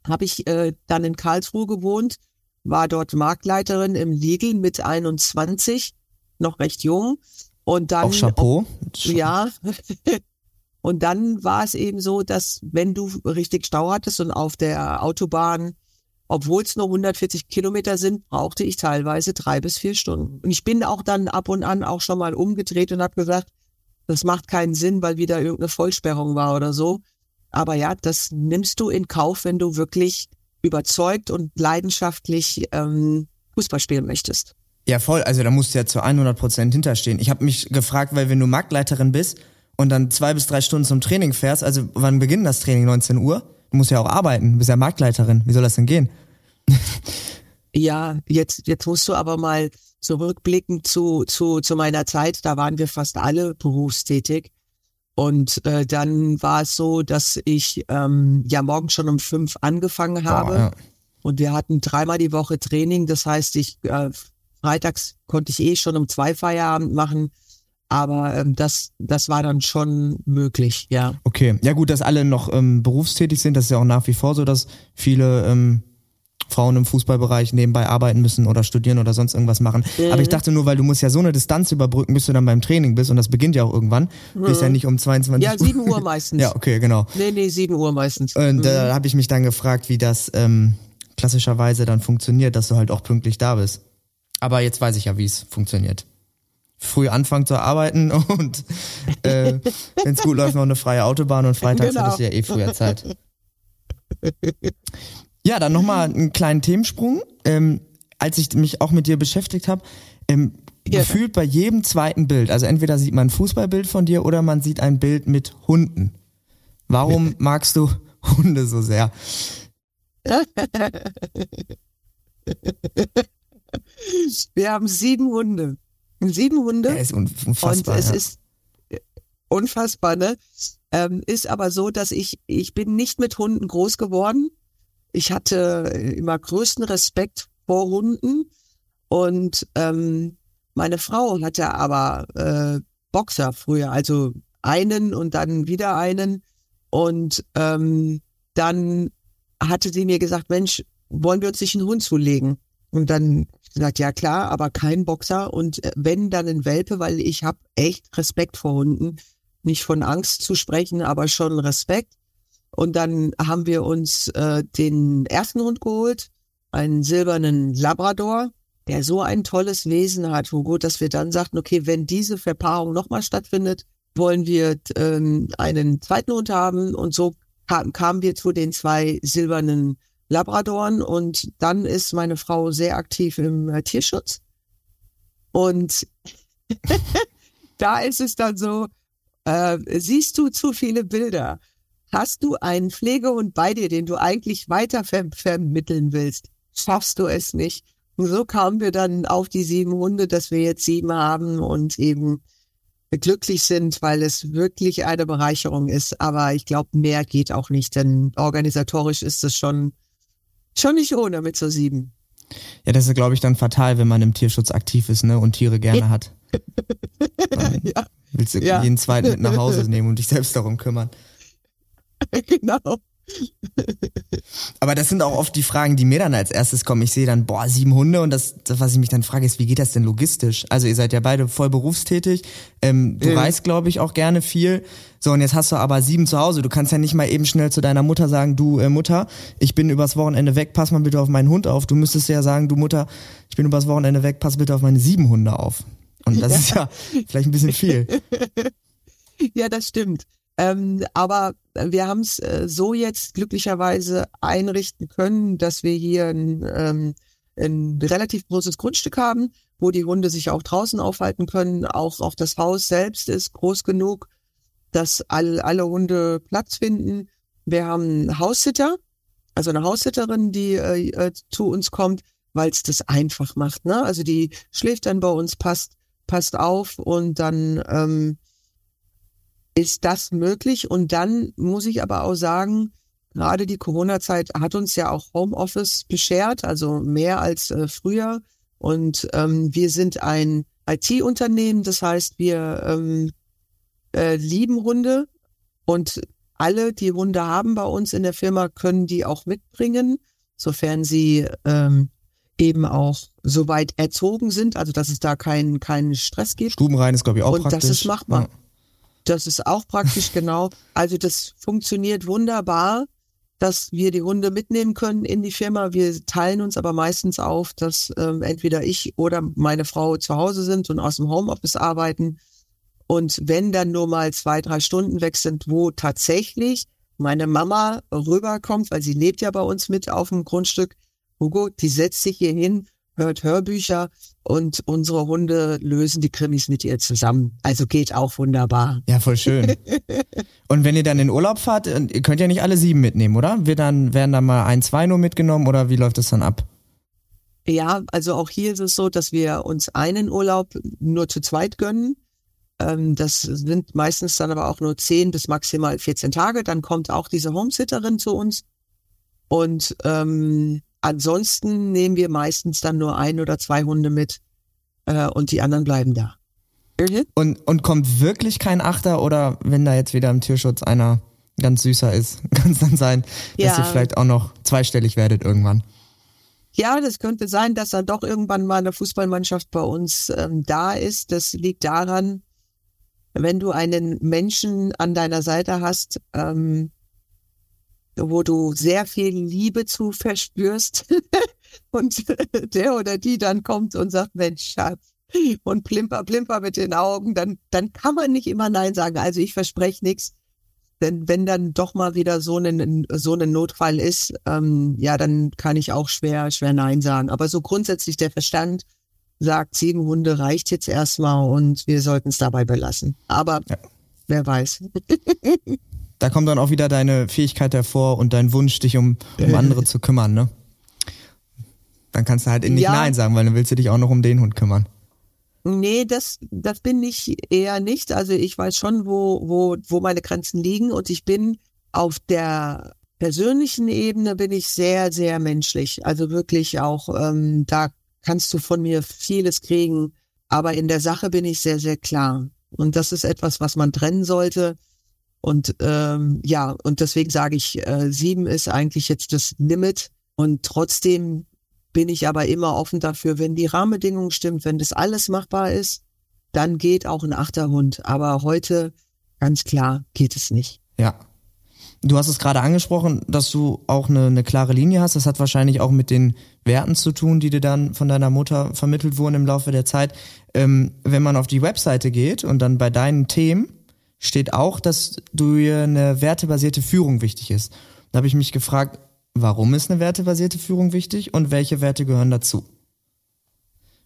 habe ich äh, dann in Karlsruhe gewohnt, war dort Marktleiterin im Lidl mit 21, noch recht jung. Und dann Auch Chapeau. Ja. Und dann war es eben so, dass wenn du richtig Stau hattest und auf der Autobahn, obwohl es nur 140 Kilometer sind, brauchte ich teilweise drei bis vier Stunden. Und ich bin auch dann ab und an auch schon mal umgedreht und habe gesagt, das macht keinen Sinn, weil wieder irgendeine Vollsperrung war oder so. Aber ja, das nimmst du in Kauf, wenn du wirklich überzeugt und leidenschaftlich ähm, Fußball spielen möchtest. Ja, voll. Also da musst du ja zu 100 Prozent hinterstehen. Ich habe mich gefragt, weil wenn du Marktleiterin bist und dann zwei bis drei Stunden zum Training fährst, also wann beginnt das Training? 19 Uhr? Du musst ja auch arbeiten. Du bist ja Marktleiterin. Wie soll das denn gehen? Ja, jetzt, jetzt musst du aber mal zurückblicken zu, zu, zu meiner Zeit. Da waren wir fast alle berufstätig. Und äh, dann war es so, dass ich ähm, ja morgens schon um fünf angefangen habe. Boah, ja. Und wir hatten dreimal die Woche Training. Das heißt, ich äh, freitags konnte ich eh schon um zwei Feierabend machen. Aber ähm, das, das war dann schon möglich, ja. Okay. Ja gut, dass alle noch ähm, berufstätig sind, das ist ja auch nach wie vor so, dass viele ähm, Frauen im Fußballbereich nebenbei arbeiten müssen oder studieren oder sonst irgendwas machen. Aber ich dachte nur, weil du musst ja so eine Distanz überbrücken, bis du dann beim Training bist und das beginnt ja auch irgendwann. Du bist ja nicht um 22 Ja, Uhr. sieben Uhr meistens. Ja, okay, genau. Nee, nee, sieben Uhr meistens. Und da habe ich mich dann gefragt, wie das ähm, klassischerweise dann funktioniert, dass du halt auch pünktlich da bist. Aber jetzt weiß ich ja, wie es funktioniert. Früh anfangen zu arbeiten und äh, wenn es gut läuft, noch eine freie Autobahn und freitags Genau. hattest du ja eh früher Zeit. Ja, dann nochmal einen kleinen Themensprung. Ähm, als ich mich auch mit dir beschäftigt habe, ähm, Ja. gefühlt bei jedem zweiten Bild, also entweder sieht man ein Fußballbild von dir oder man sieht ein Bild mit Hunden. Warum magst du Hunde so sehr? Wir haben sieben Hunde. Sieben Hunde. Er ist un- unfassbar. und es ja. ist äh, unfassbar, ne? Ähm, ist aber so, dass ich, ich bin nicht mit Hunden groß geworden. Ich hatte äh, immer größten Respekt vor Hunden. Und ähm, meine Frau hatte aber äh, Boxer früher, also einen und dann wieder einen. Und ähm, dann hatte sie mir gesagt, Mensch, wollen wir uns nicht einen Hund zulegen? Und dann gesagt, ja klar, aber kein Boxer und äh, wenn dann ein Welpe, weil ich habe echt Respekt vor Hunden. Nicht von Angst zu sprechen, aber schon Respekt. Und dann haben wir uns äh, den ersten Hund geholt, einen silbernen Labrador, der so ein tolles Wesen hat, gut, dass wir dann sagten, okay, wenn diese Verpaarung nochmal stattfindet, wollen wir ähm, einen zweiten Hund haben. Und so kam, kamen wir zu den zwei silbernen Labradoren und dann ist meine Frau sehr aktiv im äh, Tierschutz. Und da ist es dann so, äh, siehst du zu viele Bilder? Hast du einen Pflegehund bei dir, den du eigentlich weiter ver vermitteln willst? Schaffst du es nicht? Und so kamen wir dann auf die sieben Hunde, dass wir jetzt sieben haben und eben glücklich sind, weil es wirklich eine Bereicherung ist. Aber ich glaube, mehr geht auch nicht, denn organisatorisch ist es schon, schon nicht ohne mit so sieben. Ja, das ist, glaube ich, dann fatal, wenn man im Tierschutz aktiv ist, ne, und Tiere gerne hat. Dann Ja, willst du Ja. jeden zweiten mit nach Hause nehmen und dich selbst darum kümmern. genau. Aber das sind auch oft die Fragen, die mir dann als erstes kommen. Ich sehe dann, boah, sieben Hunde und das, das, was ich mich dann frage, ist, wie geht das denn logistisch? Also ihr seid ja beide voll berufstätig, ähm, du Ja. reist, glaube ich, auch gerne viel. So, und jetzt hast du aber sieben zu Hause. Du kannst ja nicht mal eben schnell zu deiner Mutter sagen, du äh, Mutter, ich bin übers Wochenende weg, pass mal bitte auf meinen Hund auf. Du müsstest ja sagen, du Mutter, ich bin übers Wochenende weg, pass bitte auf meine sieben Hunde auf. Und das ist ja vielleicht ein bisschen viel. Ja, das stimmt. Ähm, aber wir haben es äh, so jetzt glücklicherweise einrichten können, dass wir hier ein, ähm, ein relativ großes Grundstück haben, wo die Hunde sich auch draußen aufhalten können. Auch, auch das Haus selbst ist groß genug, dass all, alle Hunde Platz finden. Wir haben einen Haussitter, also eine Haussitterin, die äh, äh, zu uns kommt, weil es das einfach macht. Ne? Also die schläft dann bei uns, passt, passt auf und dann ähm, ist das möglich. Und dann muss ich aber auch sagen, gerade die Corona-Zeit hat uns ja auch Homeoffice beschert, also mehr als äh, früher. Und ähm, wir sind ein IT-Unternehmen, das heißt, wir ähm, äh, lieben Hunde und alle, die Hunde haben bei uns in der Firma, können die auch mitbringen, sofern sie ähm, eben auch soweit erzogen sind, also dass es da keinen keinen Stress gibt. Stubenrein ist, glaube ich, auch und praktisch. das ist machbar. Ja. Das ist auch praktisch genau. Also das funktioniert wunderbar, dass wir die Hunde mitnehmen können in die Firma. Wir teilen uns aber meistens auf, dass ähm, entweder ich oder meine Frau zu Hause sind und aus dem Homeoffice arbeiten. Und wenn dann nur mal zwei, drei Stunden weg sind, wo tatsächlich meine Mama rüberkommt, weil sie lebt ja bei uns mit auf dem Grundstück. Hugo, die setzt sich hier hin, hört Hörbücher und unsere Hunde lösen die Krimis mit ihr zusammen. Also geht auch wunderbar. Ja, voll schön. Und wenn ihr dann in Urlaub fahrt, äh, ihr könnt ja nicht alle sieben mitnehmen, oder? Wir dann, werden dann mal ein, zwei nur mitgenommen oder wie läuft das dann ab? Ja, also auch hier ist es so, dass wir uns einen Urlaub nur zu zweit gönnen. Ähm, das sind meistens dann aber auch nur 10 bis maximal 14 Tage. Dann kommt auch diese Homesitterin zu uns. Und ähm, ansonsten nehmen wir meistens dann nur ein oder zwei Hunde mit äh, und die anderen bleiben da. Und, und kommt wirklich kein Achter oder wenn da jetzt wieder im Tierschutz einer ganz süßer ist, kann es dann sein, dass Ja. ihr vielleicht auch noch zweistellig werdet irgendwann. Ja, das könnte sein, dass dann doch irgendwann mal eine Fußballmannschaft bei uns ähm, da ist. Das liegt daran, wenn du einen Menschen an deiner Seite hast, ähm, wo du sehr viel Liebe zu verspürst und der oder die dann kommt und sagt, Mensch, Schatz, und plimper, plimper mit den Augen, dann, dann kann man nicht immer Nein sagen. Also ich verspreche nichts. Denn wenn dann doch mal wieder so ein, so ein Notfall ist, ähm, ja, dann kann ich auch schwer, schwer Nein sagen. Aber so grundsätzlich der Verstand sagt, sieben Hunde reicht jetzt erstmal und wir sollten es dabei belassen. Aber Ja. wer weiß. Da kommt dann auch wieder deine Fähigkeit hervor und dein Wunsch, dich um, um andere zu kümmern, ne? Dann kannst du halt nicht Ja. Nein sagen, weil dann willst du dich auch noch um den Hund kümmern. Nee, das, das bin ich eher nicht. Also ich weiß schon, wo, wo, wo meine Grenzen liegen und ich bin auf der persönlichen Ebene bin ich sehr, sehr menschlich. Also wirklich auch, ähm, da kannst du von mir vieles kriegen. Aber in der Sache bin ich sehr, sehr klar. Und das ist etwas, was man trennen sollte. Und ähm, ja, und deswegen sage ich, äh, sieben ist eigentlich jetzt das Limit. Und trotzdem bin ich aber immer offen dafür, wenn die Rahmenbedingungen stimmt, wenn das alles machbar ist, dann geht auch ein Achterhund. Aber heute, ganz klar, geht es nicht. Ja. Du hast es gerade angesprochen, dass du auch eine, eine klare Linie hast. Das hat wahrscheinlich auch mit den Werten zu tun, die dir dann von deiner Mutter vermittelt wurden im Laufe der Zeit. Ähm, wenn man auf die Webseite geht und dann bei deinen Themen steht auch, dass du eine wertebasierte Führung wichtig ist. Da habe ich mich gefragt, warum ist eine wertebasierte Führung wichtig und welche Werte gehören dazu?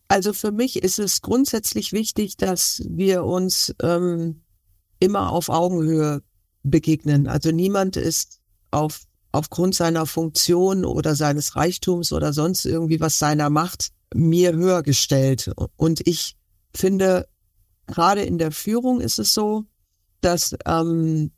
Also für mich ist es grundsätzlich wichtig, dass wir uns ähm, immer auf Augenhöhe begegnen. Also niemand ist auf, aufgrund seiner Funktion oder seines Reichtums oder sonst irgendwie was seiner Macht mir höher gestellt. Und ich finde, gerade in der Führung ist es so, dass ähm,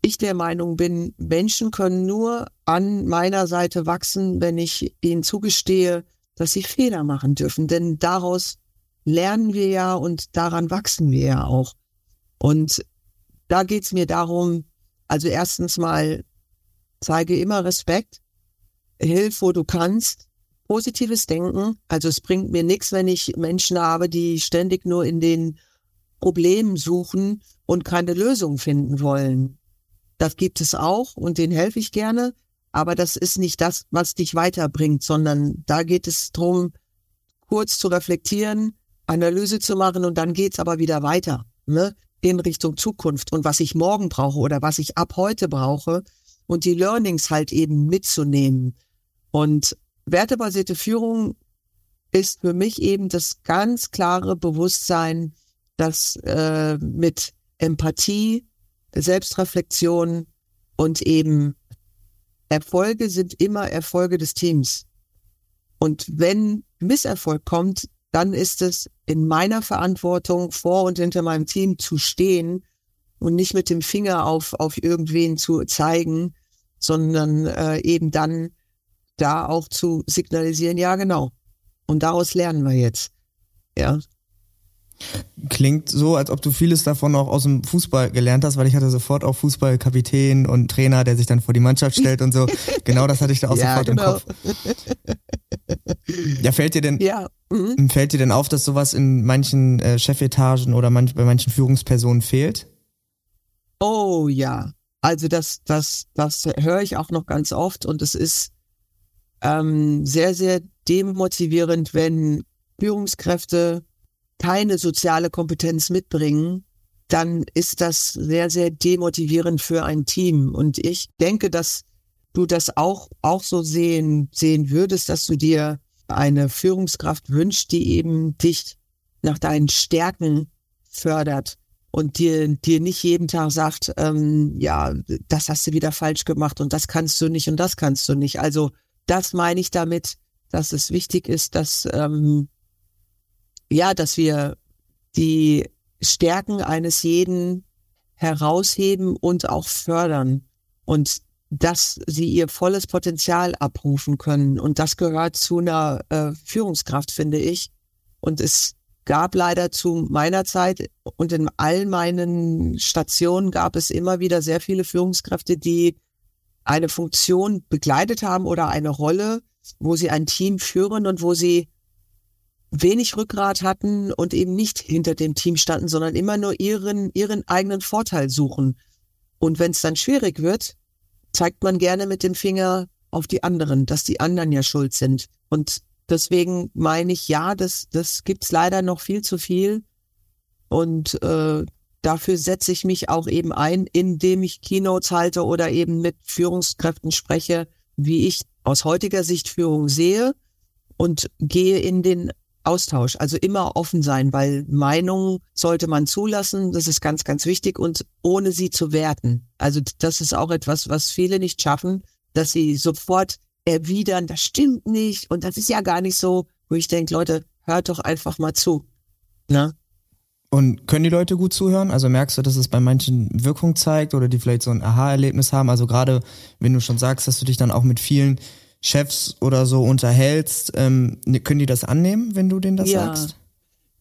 ich der Meinung bin, Menschen können nur an meiner Seite wachsen, wenn ich ihnen zugestehe, dass sie Fehler machen dürfen. Denn daraus lernen wir ja und daran wachsen wir ja auch. Und da geht's mir darum, also erstens mal, zeige immer Respekt, hilf, wo du kannst, positives Denken. Also es bringt mir nichts, wenn ich Menschen habe, die ständig nur in den Problemen suchen und keine Lösung finden wollen. Das gibt es auch und denen helfe ich gerne, aber das ist nicht das, was dich weiterbringt, sondern da geht es drum, kurz zu reflektieren, Analyse zu machen und dann geht's aber wieder weiter, ne? in Richtung Zukunft und was ich morgen brauche oder was ich ab heute brauche und die Learnings halt eben mitzunehmen. Und wertebasierte Führung ist für mich eben das ganz klare Bewusstsein, dass äh, mit Empathie, Selbstreflexion und eben Erfolge sind immer Erfolge des Teams. Und wenn Misserfolg kommt, dann ist es in meiner Verantwortung, vor und hinter meinem Team zu stehen und nicht mit dem Finger auf, auf irgendwen zu zeigen, sondern äh, eben dann da auch zu signalisieren, ja genau. Und daraus lernen wir jetzt. Ja. Klingt so, als ob du vieles davon auch aus dem Fußball gelernt hast, weil ich hatte sofort auch Fußballkapitän und Trainer, der sich dann vor die Mannschaft stellt und so. genau das hatte ich da auch Ja, sofort genau. im Kopf. Ja, fällt dir denn, Ja. Mhm. fällt dir denn auf, dass sowas in manchen äh, Chefetagen oder manch, bei manchen Führungspersonen fehlt? Oh ja. Also das, das, das höre ich auch noch ganz oft und es ist ähm, sehr, sehr demotivierend, wenn Führungskräfte keine soziale Kompetenz mitbringen, dann ist das sehr, sehr demotivierend für ein Team. Und ich denke, dass du das auch, auch so sehen, sehen würdest, dass du dir eine Führungskraft wünschst, die eben dich nach deinen Stärken fördert und dir, dir nicht jeden Tag sagt, ähm, ja, das hast du wieder falsch gemacht und das kannst du nicht und das kannst du nicht. Also das meine ich damit, dass es wichtig ist, dass ähm, ja, dass wir die Stärken eines jeden herausheben und auch fördern und dass sie ihr volles Potenzial abrufen können. Und das gehört zu einer äh, Führungskraft, finde ich. Und es gab leider zu meiner Zeit und in all meinen Stationen gab es immer wieder sehr viele Führungskräfte, die eine Funktion begleitet haben oder eine Rolle, wo sie ein Team führen und wo sie wenig Rückgrat hatten und eben nicht hinter dem Team standen, sondern immer nur ihren, ihren eigenen Vorteil suchen. Und wenn es dann schwierig wird, zeigt man gerne mit dem Finger auf die anderen, dass die anderen ja schuld sind. Und deswegen meine ich, ja, das, das gibt's leider noch viel zu viel. Und äh, dafür setze ich mich auch eben ein, indem ich Keynotes halte oder eben mit Führungskräften spreche, wie ich aus heutiger Sicht Führung sehe und gehe in den Austausch. Also immer offen sein, weil Meinungen sollte man zulassen. Das ist ganz, ganz wichtig und ohne sie zu werten. Also das ist auch etwas, was viele nicht schaffen, dass sie sofort erwidern, das stimmt nicht und das ist ja gar nicht so, wo ich denke, Leute, hört doch einfach mal zu. Ne? Und können die Leute gut zuhören? Also merkst du, dass es bei manchen Wirkung zeigt oder die vielleicht so ein Aha-Erlebnis haben? Also gerade wenn du schon sagst, dass du dich dann auch mit vielen Chefs oder so unterhältst, ähm, ne, können die das annehmen, wenn du denen das Ja. sagst?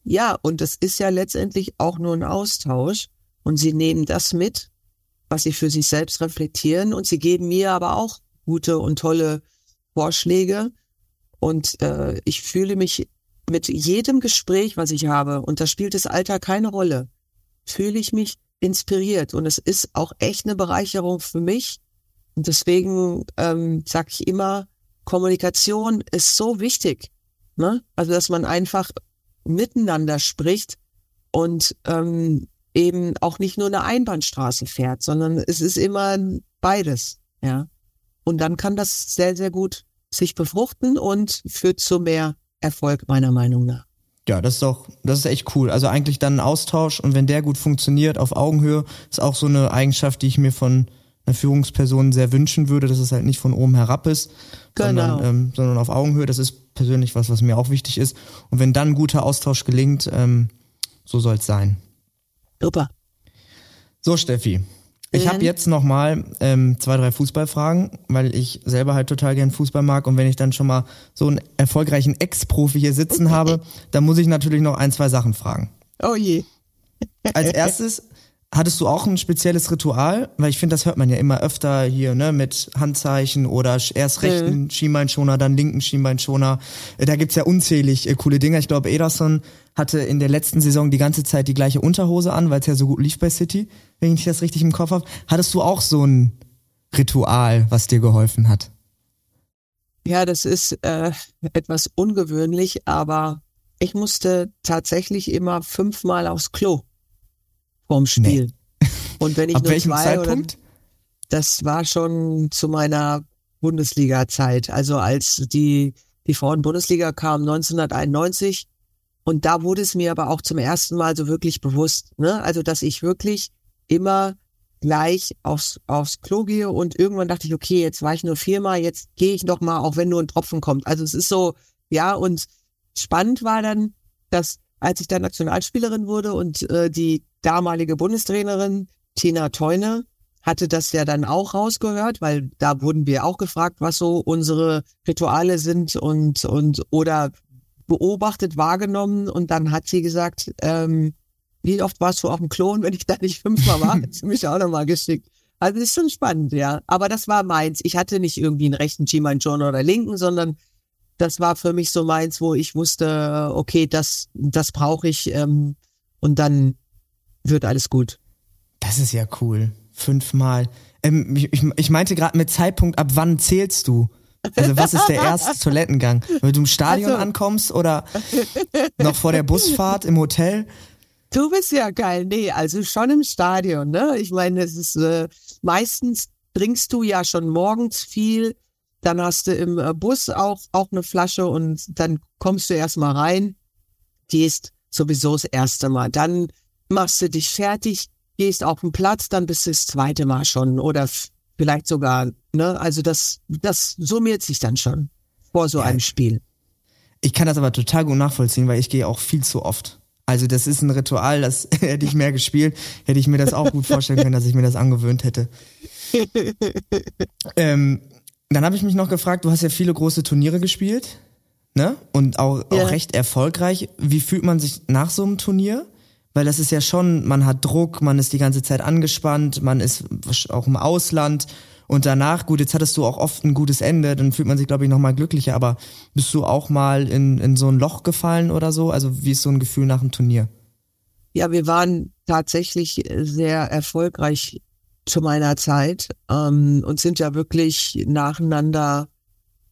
Ja, und das ist ja letztendlich auch nur ein Austausch. Und sie nehmen das mit, was sie für sich selbst reflektieren. Und sie geben mir aber auch gute und tolle Vorschläge. Und äh, ich fühle mich mit jedem Gespräch, was ich habe, und da spielt das Alter keine Rolle, fühle ich mich inspiriert. Und es ist auch echt eine Bereicherung für mich. Und deswegen ähm, sage ich immer, Kommunikation ist so wichtig. Ne? Also, dass man einfach miteinander spricht und ähm, eben auch nicht nur eine Einbahnstraße fährt, sondern es ist immer beides, ja. Und dann kann das sehr, sehr gut sich befruchten und führt zu mehr Erfolg, meiner Meinung nach. Ja, das ist doch, das ist echt cool. Also eigentlich dann ein Austausch und wenn der gut funktioniert auf Augenhöhe, ist auch so eine Eigenschaft, die ich mir von einer Führungsperson sehr wünschen würde, dass es halt nicht von oben herab ist, Genau. sondern, ähm, sondern auf Augenhöhe. Das ist persönlich was, was mir auch wichtig ist. Und wenn dann guter Austausch gelingt, ähm, so soll es sein. Super. So, Steffi. Ich habe jetzt noch mal ähm, zwei, drei Fußballfragen, weil ich selber halt total gern Fußball mag und wenn ich dann schon mal so einen erfolgreichen Ex-Profi hier sitzen habe, dann muss ich natürlich noch ein, zwei Sachen fragen. Oh je. Als erstes, hattest du auch ein spezielles Ritual? Weil ich finde, das hört man ja immer öfter hier, ne, mit Handzeichen oder erst rechten Schienbeinschoner, dann linken Schienbeinschoner. Äh, Da gibt's ja unzählig äh, coole Dinger. Ich glaube, Ederson hatte in der letzten Saison die ganze Zeit die gleiche Unterhose an, weil es ja so gut lief bei City, wenn ich das richtig im Kopf habe. Hattest du auch so ein Ritual, was dir geholfen hat? Ja, das ist äh, etwas ungewöhnlich, aber ich musste tatsächlich immer fünfmal aufs Klo vorm Spiel. Und wenn ich Ab nur welchem zwei Zeitpunkt? Oder, das war schon zu meiner Bundesliga-Zeit, also als die die Frauen-Bundesliga kam 1991 und da wurde es mir aber auch zum ersten Mal so wirklich bewusst, ne? Also dass ich wirklich immer gleich aufs, aufs Klo gehe und irgendwann dachte ich, okay, jetzt war ich nur viermal, jetzt gehe ich noch mal, auch wenn nur ein Tropfen kommt. Also es ist so, ja, und spannend war dann, dass als ich dann Nationalspielerin wurde und äh, die damalige Bundestrainerin Tina Teune hatte das ja dann auch rausgehört, weil da wurden wir auch gefragt, was so unsere Rituale sind und, und oder beobachtet, wahrgenommen. Und dann hat sie gesagt, ähm, wie oft warst du auf dem Klon, wenn ich da nicht fünfmal war? Hat sie mich auch nochmal geschickt. Also das ist schon spannend, ja. Aber das war meins. Ich hatte nicht irgendwie einen rechten G-Man John oder linken, sondern das war für mich so meins, wo ich wusste, okay, das, das brauche ich ähm, und dann wird alles gut. Das ist ja cool. Fünfmal. Ähm, ich, ich meinte gerade mit Zeitpunkt, ab wann zählst du? Also was ist der erste Toilettengang? Wenn du im Stadion also. ankommst oder noch vor der Busfahrt im Hotel? Du bist ja geil. Nee, also schon im Stadion, ne? Ich meine, es ist äh, meistens trinkst du ja schon morgens viel, dann hast du im äh, Bus auch, auch eine Flasche und dann kommst du erstmal rein, gehst sowieso das erste Mal. Dann machst du dich fertig, gehst auf den Platz, dann bist du das zweite Mal schon oder vielleicht sogar, ne? Also das, das summiert sich dann schon vor so ja. einem Spiel. Ich kann das aber total gut nachvollziehen, weil ich gehe auch viel zu oft. Also das ist ein Ritual, das hätte ich mehr gespielt, hätte ich mir das auch gut vorstellen können, dass ich mir das angewöhnt hätte. ähm, dann habe ich mich noch gefragt, du hast ja viele große Turniere gespielt, ne? Und auch, ja. auch recht erfolgreich. Wie fühlt man sich nach so einem Turnier? Weil das ist ja schon, man hat Druck, man ist die ganze Zeit angespannt, man ist auch im Ausland und danach, gut, jetzt hattest du auch oft ein gutes Ende, dann fühlt man sich, glaube ich, nochmal glücklicher, aber bist du auch mal in, in so ein Loch gefallen oder so? Also wie ist so ein Gefühl nach dem Turnier? Ja, wir waren tatsächlich sehr erfolgreich zu meiner Zeit ähm, und sind ja wirklich nacheinander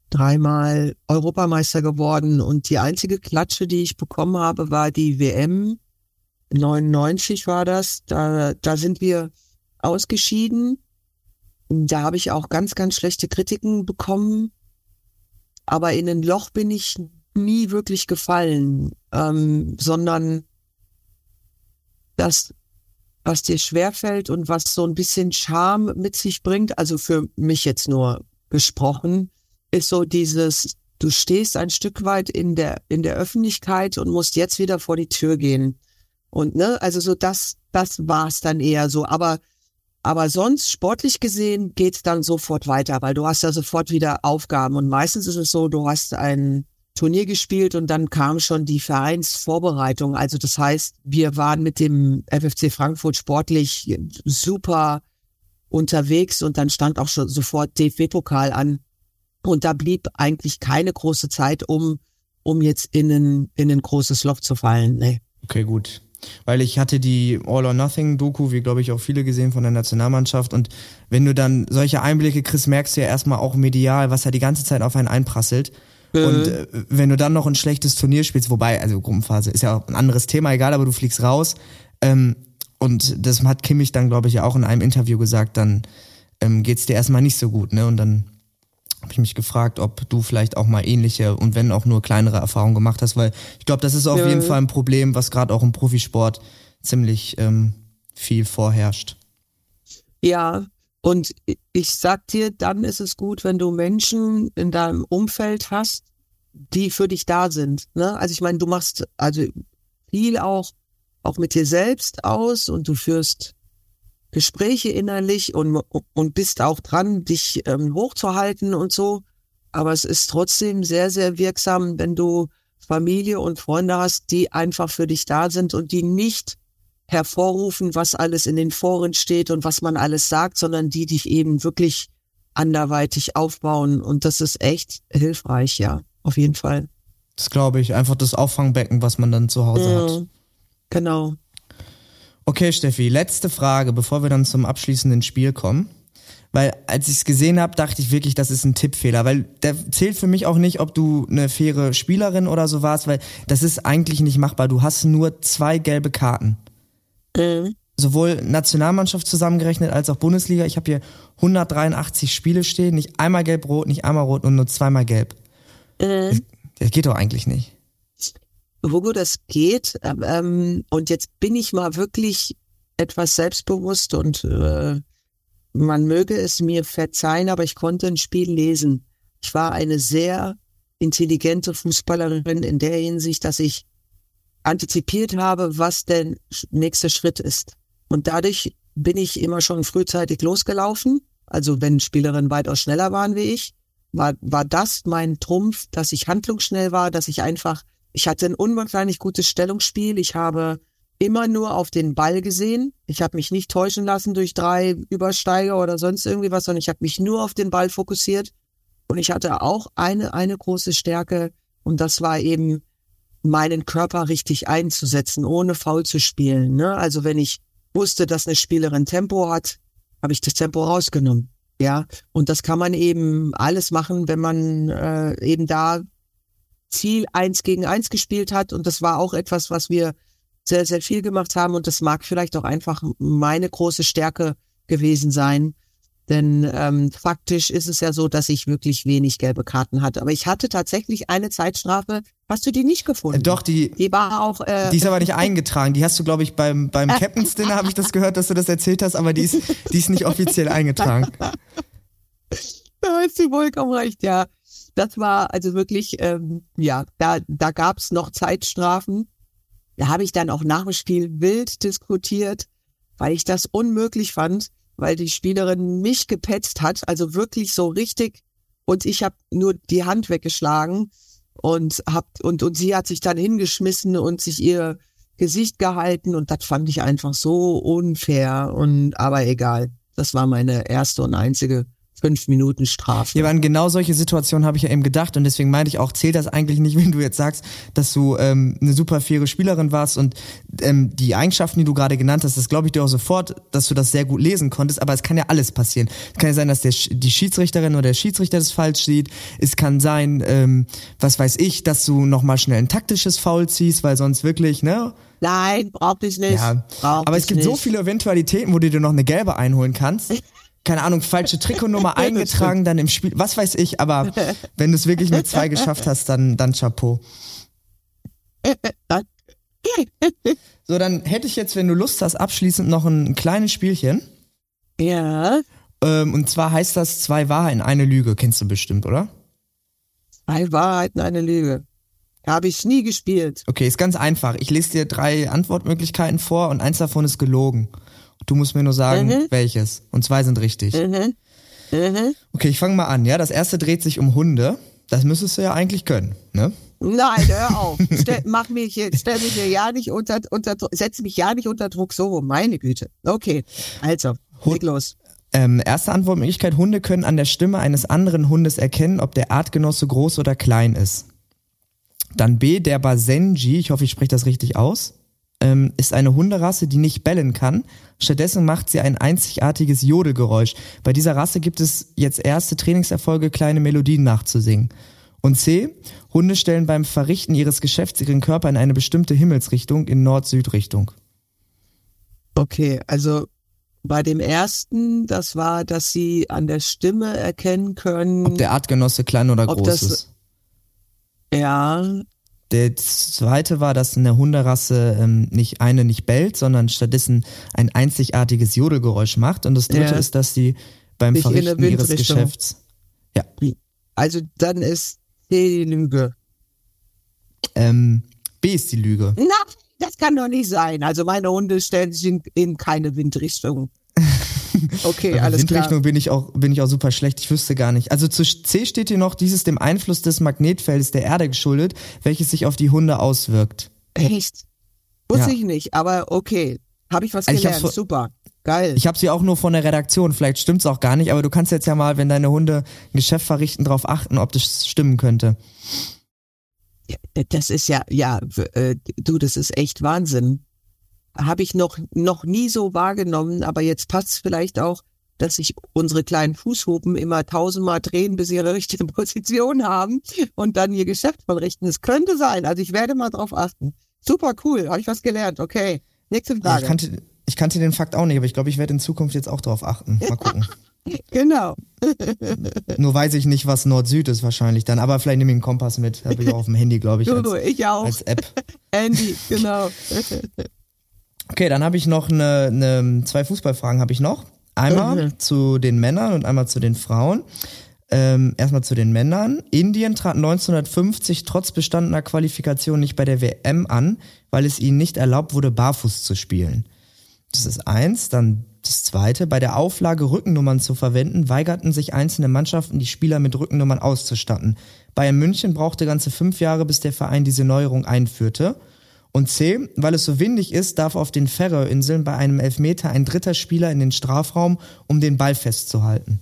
dreimal Europameister geworden und die einzige Klatsche, die ich bekommen habe, war die WM 99 war das. Da, da sind wir ausgeschieden da habe ich auch ganz, ganz schlechte Kritiken bekommen. Aber in ein Loch bin ich nie wirklich gefallen, ähm, sondern das, was dir schwerfällt und was so ein bisschen Charme mit sich bringt, also für mich jetzt nur gesprochen, ist so dieses, du stehst ein Stück weit in der, in der Öffentlichkeit und musst jetzt wieder vor die Tür gehen. Und ne, also so das, das war's dann eher so. Aber aber sonst, sportlich gesehen, geht's dann sofort weiter, weil du hast ja sofort wieder Aufgaben. Und meistens ist es so, du hast ein Turnier gespielt und dann kam schon die Vereinsvorbereitung. Also das heißt, wir waren mit dem FFC Frankfurt sportlich super unterwegs und dann stand auch schon sofort DFB-Pokal an. Und da blieb eigentlich keine große Zeit, um, um jetzt in ein, in ein großes Loch zu fallen. Nee. Okay, gut. Weil ich hatte die All or Nothing Doku, wie glaube ich auch viele gesehen von der Nationalmannschaft. Und wenn du dann solche Einblicke kriegst, merkst du ja erstmal auch medial, was ja die ganze Zeit auf einen einprasselt. Mhm. Und äh, wenn du dann noch ein schlechtes Turnier spielst, wobei, also Gruppenphase ist ja auch ein anderes Thema, egal, aber du fliegst raus. Ähm, und das hat Kimmich dann, glaube ich, ja auch in einem Interview gesagt, dann ähm, geht's dir erstmal nicht so gut, ne? Und dann habe ich mich gefragt, ob du vielleicht auch mal ähnliche und wenn auch nur kleinere Erfahrungen gemacht hast, weil ich glaube, das ist auf ja. jeden Fall ein Problem, was gerade auch im Profisport ziemlich ähm, viel vorherrscht. Ja, und ich sag dir, dann ist es gut, wenn du Menschen in deinem Umfeld hast, die für dich da sind. Ne? Also ich meine, du machst also viel auch auch mit dir selbst aus und du führst Gespräche innerlich und, und bist auch dran, dich ähm, hochzuhalten und so. Aber es ist trotzdem sehr, sehr wirksam, wenn du Familie und Freunde hast, die einfach für dich da sind und die nicht hervorrufen, was alles in den Foren steht und was man alles sagt, sondern die dich eben wirklich anderweitig aufbauen. Und das ist echt hilfreich, ja, auf jeden Fall. Das glaube ich. Einfach das Auffangbecken, was man dann zu Hause mhm. hat. Genau. Okay, Steffi, letzte Frage, bevor wir dann zum abschließenden Spiel kommen. Weil als ich es gesehen habe, dachte ich wirklich, das ist ein Tippfehler, weil der zählt für mich auch nicht, ob du eine faire Spielerin oder so warst, weil das ist eigentlich nicht machbar. Du hast nur zwei gelbe Karten. Mhm. Sowohl Nationalmannschaft zusammengerechnet als auch Bundesliga. Ich habe hier 183 Spiele stehen, nicht einmal gelb-rot, nicht einmal rot und nur zweimal gelb. Mhm. Das, das geht doch eigentlich nicht. Hugo, das geht. Ähm, und jetzt bin ich mal wirklich etwas selbstbewusst und äh, man möge es mir verzeihen, aber ich konnte ein Spiel lesen. Ich war eine sehr intelligente Fußballerin in der Hinsicht, dass ich antizipiert habe, was der nächste Schritt ist. Und dadurch bin ich immer schon frühzeitig losgelaufen. Also wenn Spielerinnen weitaus schneller waren wie ich, war, war das mein Trumpf, dass ich handlungsschnell war, dass ich einfach, ich hatte ein unwahrscheinlich gutes Stellungsspiel. Ich habe immer nur auf den Ball gesehen. Ich habe mich nicht täuschen lassen durch drei Übersteiger oder sonst irgendwie was, sondern ich habe mich nur auf den Ball fokussiert. Und ich hatte auch eine, eine große Stärke und das war eben meinen Körper richtig einzusetzen, ohne faul zu spielen. Ne? Also wenn ich wusste, dass eine Spielerin Tempo hat, habe ich das Tempo rausgenommen. Ja, und das kann man eben alles machen, wenn man äh, eben da viel eins gegen eins gespielt hat. Und das war auch etwas, was wir sehr, sehr viel gemacht haben. Und das mag vielleicht auch einfach meine große Stärke gewesen sein. Denn ähm, faktisch ist es ja so, dass ich wirklich wenig gelbe Karten hatte. Aber ich hatte tatsächlich eine Zeitstrafe. Hast du die nicht gefunden? Doch, die, die war auch. Äh, die ist aber nicht eingetragen. Die hast du, glaube ich, beim, beim Captain's Dinner habe ich das gehört, dass du das erzählt hast, aber die ist, die ist nicht offiziell eingetragen. Da hast du vollkommen recht, ja. Das war also wirklich, ähm, ja, da, da gab's noch Zeitstrafen. Da habe ich dann auch nach dem Spiel wild diskutiert, weil ich das unmöglich fand weil die Spielerin mich gepetzt hat, also wirklich so richtig und ich habe nur die Hand weggeschlagen und hab und und sie hat sich dann hingeschmissen und sich ihr Gesicht gehalten und das fand ich einfach so unfair und aber egal. Das war meine erste und einzige fünf Minuten Strafe. Ja, aber an genau solche Situationen habe ich ja eben gedacht und deswegen meinte ich auch, zählt das eigentlich nicht, wenn du jetzt sagst, dass du ähm, eine super faire Spielerin warst und ähm, die Eigenschaften, die du gerade genannt hast, das glaube ich dir auch sofort, dass du das sehr gut lesen konntest, aber es kann ja alles passieren. Es kann ja sein, dass der, die Schiedsrichterin oder der Schiedsrichter das falsch sieht. Es kann sein, ähm, was weiß ich, dass du nochmal schnell ein taktisches Foul ziehst, weil sonst wirklich, ne? Nein, braucht ich nicht. Ja, aber es gibt nicht. so viele Eventualitäten, wo du dir noch eine gelbe einholen kannst. keine Ahnung, falsche Trikotnummer eingetragen, dann im Spiel, was weiß ich, aber wenn du es wirklich mit zwei geschafft hast, dann, dann Chapeau. So, dann hätte ich jetzt, wenn du Lust hast, abschließend noch ein, ein kleines Spielchen. Ja. Ähm, und zwar heißt das zwei Wahrheiten, eine Lüge. Kennst du bestimmt, oder? Zwei Wahrheiten, eine Lüge. Habe ich nie gespielt. Okay, ist ganz einfach. Ich lese dir drei Antwortmöglichkeiten vor und eins davon ist gelogen. Du musst mir nur sagen, mhm. welches. Und zwei sind richtig. Mhm. Mhm. Okay, ich fange mal an. Ja, das erste dreht sich um Hunde. Das müsstest du ja eigentlich können, ne? Nein, hör auf. Stell, mach mich jetzt, stell mich ja nicht unter, unter, setz mich ja nicht unter Druck. So, meine Güte. Okay, also, leg los. Ähm, erste Antwortmöglichkeit, Hunde können an der Stimme eines anderen Hundes erkennen, ob der Artgenosse groß oder klein ist. Dann B, der Basenji, ich hoffe, ich spreche das richtig aus ähm, ist eine Hunderasse, die nicht bellen kann. Stattdessen macht sie ein einzigartiges Jodelgeräusch. Bei dieser Rasse gibt es jetzt erste Trainingserfolge, kleine Melodien nachzusingen. Und C. Hunde stellen beim Verrichten ihres Geschäfts ihren Körper in eine bestimmte Himmelsrichtung, in Nord-Süd-Richtung. Okay, also bei dem ersten, das war, dass sie an der Stimme erkennen können. Ob der Artgenosse klein oder groß das, ist. Ja, der zweite war, dass eine Hunderasse ähm, nicht eine nicht bellt, sondern stattdessen ein einzigartiges Jodelgeräusch macht. Und das dritte ja. ist, dass sie beim nicht Verrichten ihres Geschäfts. Ja. Also dann ist die Lüge. Ähm, B ist die Lüge. Na, das kann doch nicht sein. Also meine Hunde stellen sich in, in keine Windrichtung. Okay, Bei alles Windrichtung klar. bin ich auch bin ich auch super schlecht. Ich wüsste gar nicht. Also zu C steht hier noch dieses dem Einfluss des Magnetfeldes der Erde geschuldet, welches sich auf die Hunde auswirkt. Echt? Wusste ja. ich nicht, aber okay. Habe ich was also gelernt. Ich Super. Geil. Ich habe sie auch nur von der Redaktion. Vielleicht stimmt's auch gar nicht, aber du kannst jetzt ja mal, wenn deine Hunde ein Geschäft verrichten, darauf achten, ob das stimmen könnte. Ja, das ist ja, ja, äh, du, das ist echt Wahnsinn habe ich noch, noch nie so wahrgenommen, aber jetzt passt vielleicht auch, dass sich unsere kleinen Fußhupen immer tausendmal drehen, bis sie ihre richtige Position haben und dann ihr Geschäft verrichten. Es könnte sein. Also ich werde mal drauf achten. Super cool, habe ich was gelernt. Okay, nächste Frage. ich, kannte, ich kannte den Fakt auch nicht, aber ich glaube, ich werde in Zukunft jetzt auch drauf achten. Mal gucken. genau. Nur weiß ich nicht, was Nord-Süd ist wahrscheinlich dann, aber vielleicht nehme ich einen Kompass mit. Habe ich auch auf dem Handy, glaube ich. Als, ich auch. Als App. Handy, genau. Okay, dann habe ich noch eine, eine zwei Fußballfragen habe ich noch. Einmal mhm. zu den Männern und einmal zu den Frauen. Ähm, erstmal zu den Männern. Indien trat 1950 trotz bestandener Qualifikation nicht bei der WM an, weil es ihnen nicht erlaubt wurde, barfuß zu spielen. Das ist eins. Dann das zweite. Bei der Auflage, Rückennummern zu verwenden, weigerten sich einzelne Mannschaften, die Spieler mit Rückennummern auszustatten. Bayern München brauchte ganze fünf Jahre, bis der Verein diese Neuerung einführte. Und C, weil es so windig ist, darf auf den Färöerinseln bei einem Elfmeter ein dritter Spieler in den Strafraum, um den Ball festzuhalten.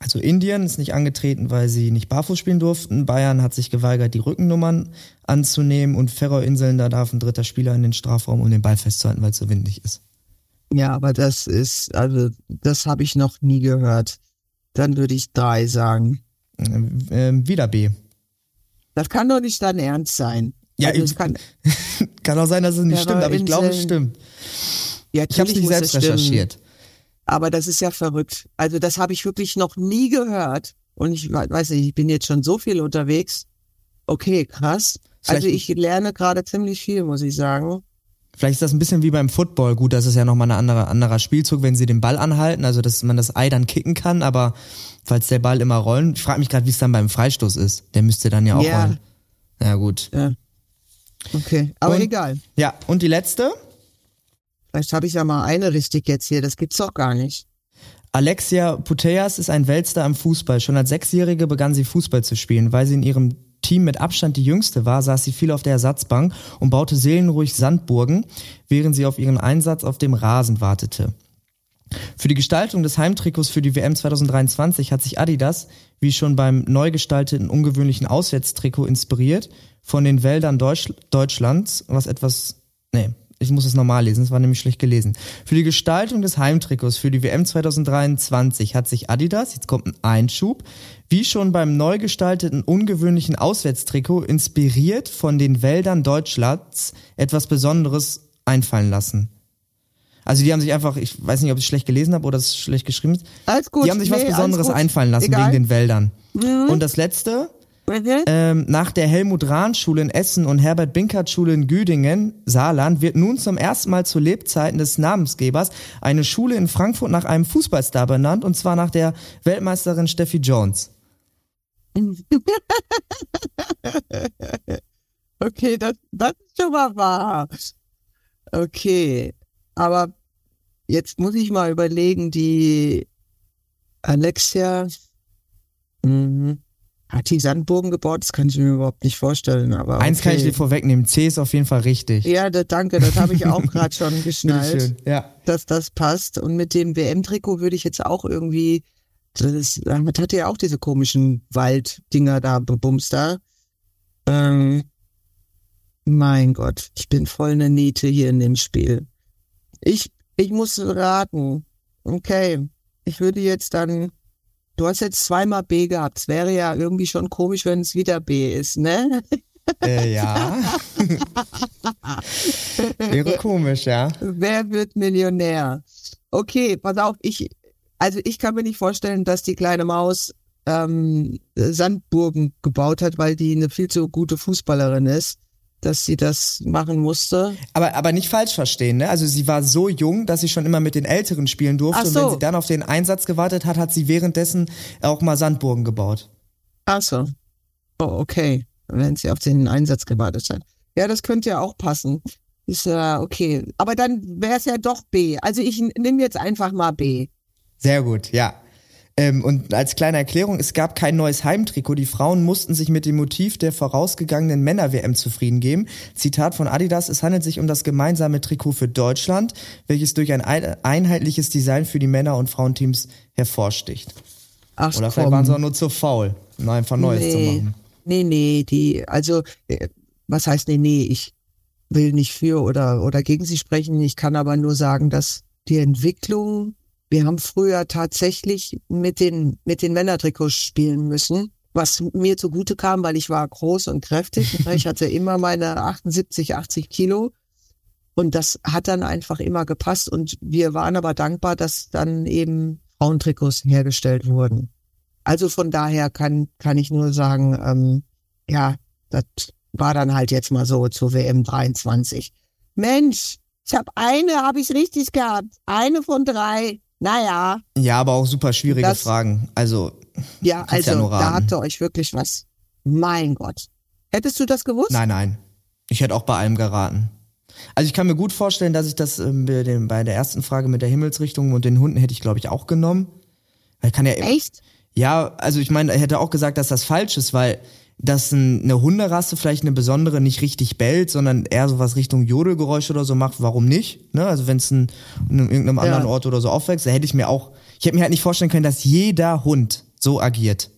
Also Indien ist nicht angetreten, weil sie nicht barfuß spielen durften. Bayern hat sich geweigert, die Rückennummern anzunehmen und Färöerinseln, da darf ein dritter Spieler in den Strafraum, um den Ball festzuhalten, weil es so windig ist. Ja, aber das ist, also das habe ich noch nie gehört. Dann würde ich drei sagen. Ähm, ähm, wieder B. Das kann doch nicht dein Ernst sein. Ja, Also ich, es kann, kann auch sein, dass es nicht stimmt, aber ich glaube, es stimmt. ja, Ich habe es nicht selbst recherchiert. Aber das ist ja verrückt. Also das habe ich wirklich noch nie gehört. Und ich we- weiß nicht, ich bin jetzt schon so viel unterwegs. Okay, krass. Vielleicht- Also ich lerne gerade ziemlich viel, muss ich sagen. Vielleicht ist das ein bisschen wie beim Football. Gut, das ist ja nochmal ein anderer, anderer Spielzug, wenn sie den Ball anhalten, also dass man das Ei dann kicken kann, aber falls der Ball immer rollen, ich frage mich gerade, wie es dann beim Freistoß ist. Der müsste dann ja auch Ja. rollen. Ja, gut. Ja. Okay, aber Und- egal. Ja, und die letzte? Vielleicht habe ich ja mal eine richtig jetzt hier. Das gibt's doch gar nicht. Alexia Putellas ist ein Weltstar im Fußball. Schon als Sechsjährige begann sie Fußball zu spielen. Weil sie in ihrem Team mit Abstand die jüngste war, saß sie viel auf der Ersatzbank und baute seelenruhig Sandburgen, während sie auf ihren Einsatz auf dem Rasen wartete. Für die Gestaltung des Heimtrikots für die WM 2023 hat sich Adidas, wie schon beim neu gestalteten ungewöhnlichen Auswärtstrikot, inspiriert von den Wäldern Deutsch Deutschlands, was etwas, nee, ich muss es normal lesen, es war nämlich schlecht gelesen. Für die Gestaltung des Heimtrikots für die WM 2023 hat sich Adidas, jetzt kommt ein Einschub, wie schon beim neu gestalteten ungewöhnlichen Auswärtstrikot inspiriert von den Wäldern Deutschlands etwas Besonderes einfallen lassen. Also die haben sich einfach, ich weiß nicht, ob ich es schlecht gelesen habe oder es schlecht geschrieben ist. Alles gut. Die haben sich was Nee, alles Besonderes einfallen lassen Egal. wegen den Wäldern. Und das letzte, Mhm. ähm, nach der Helmut-Rahn-Schule in Essen und Herbert-Binkert-Schule in Güdingen, Saarland, wird nun zum ersten Mal zu Lebzeiten des Namensgebers eine Schule in Frankfurt nach einem Fußballstar benannt, und zwar nach der Weltmeisterin Steffi Jones. Okay, das, das ist schon mal wahr. Okay, aber jetzt muss ich mal überlegen, die Alexia mhm. hat die Sandburgen gebaut, das kann ich mir überhaupt nicht vorstellen. Aber Eins kann ich dir vorwegnehmen, C ist auf jeden Fall richtig. Ja, das, danke, das habe ich auch gerade schon geschnallt, Bitteschön. Ja. dass das passt. Und mit dem WM-Trikot würde ich jetzt auch irgendwie, das ist, damit hatte ja auch diese komischen Walddinger da, Bums da. Ähm, mein Gott, ich bin voll eine Niete hier in dem Spiel. Ich, ich muss raten. Okay, ich würde jetzt dann, du hast jetzt zweimal B gehabt. Es wäre ja irgendwie schon komisch, wenn es wieder B ist, ne? Äh, ja. Wäre komisch, ja. Wer wird Millionär? Okay, pass auf, ich, also ich kann mir nicht vorstellen, dass die kleine Maus ähm, Sandburgen gebaut hat, weil die eine viel zu gute Fußballerin ist, dass sie das machen musste. Aber, aber nicht falsch verstehen, ne? Also sie war so jung, dass sie schon immer mit den Älteren spielen durfte. Ach Und wenn so. sie dann auf den Einsatz gewartet hat, hat sie währenddessen auch mal Sandburgen gebaut. Ach so. Oh, okay. Wenn sie auf den Einsatz gewartet hat. Ja, das könnte ja auch passen. Ist ja okay. Aber dann wäre es ja doch B. Also ich nehme jetzt einfach mal B. Sehr gut, ja. Ähm, und als kleine Erklärung, es gab kein neues Heimtrikot. Die Frauen mussten sich mit dem Motiv der vorausgegangenen Männer-WM zufrieden geben. Zitat von Adidas, es handelt sich um das gemeinsame Trikot für Deutschland, welches durch ein ein- einheitliches Design für die Männer- und Frauenteams hervorsticht. Ach, Oder vielleicht komm. waren sie auch nur zu faul, um einfach Neues zu machen. Nee, nee, die, also, äh, was heißt nee, nee, ich will nicht für oder, oder gegen sie sprechen. Ich kann aber nur sagen, dass die Entwicklung, wir haben früher tatsächlich mit den, mit den Männertrikots spielen müssen, was mir zugute kam, weil ich war groß und kräftig. ich hatte immer meine 78, 80 Kilo. Und das hat dann einfach immer gepasst. Und wir waren aber dankbar, dass dann eben Frauentrikots hergestellt wurden. Also von daher kann, kann ich nur sagen, ähm, ja, das war dann halt jetzt mal so zur WM 23. Mensch, ich habe eine, habe ich richtig gehabt. Eine von drei. Naja, Ja, aber auch super schwierige Das- Fragen. Also, ja, ja also nur da habt ihr euch wirklich was. Mein Gott. Hättest du das gewusst? nein, nein. Ich hätte auch bei allem geraten. Also ich kann mir gut vorstellen, dass ich das bei, dem, bei der ersten Frage mit der Himmelsrichtung und den Hunden hätte ich, glaube ich, auch genommen. Weil kann ja Echt? Ja, also ich meine, er hätte auch gesagt, dass das falsch ist, weil dass ein, eine Hunderasse vielleicht eine besondere nicht richtig bellt, sondern eher sowas Richtung Jodelgeräusch oder so macht, warum nicht? Ne? Also wenn es in irgendeinem anderen Ort oder so aufwächst, da hätte ich mir auch, ich hätte mir halt nicht vorstellen können, dass jeder Hund so agiert.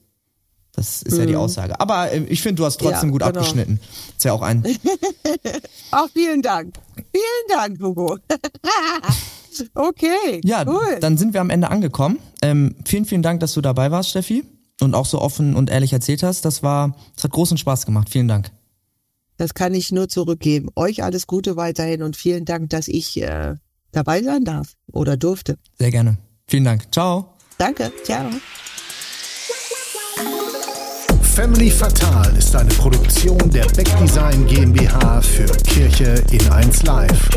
Das ist mhm. ja die mhm. Aussage. Aber äh, ich finde, du hast trotzdem ja, gut genau. abgeschnitten. Ist ja auch ein. auch vielen Dank. Vielen Dank, Hugo. okay. Ja, cool. dann sind wir am Ende angekommen. Ähm, vielen, vielen Dank, dass du dabei warst, Steffi und auch so offen und ehrlich erzählt hast. Das war, das hat großen Spaß gemacht. Vielen Dank. Das kann ich nur zurückgeben. Euch alles Gute weiterhin und vielen Dank, dass ich äh, dabei sein darf oder durfte. Sehr gerne. Vielen Dank. Ciao. Danke. Ciao. Family Fatal ist eine Produktion der Beck Design GmbH für Kirche in 1 Live.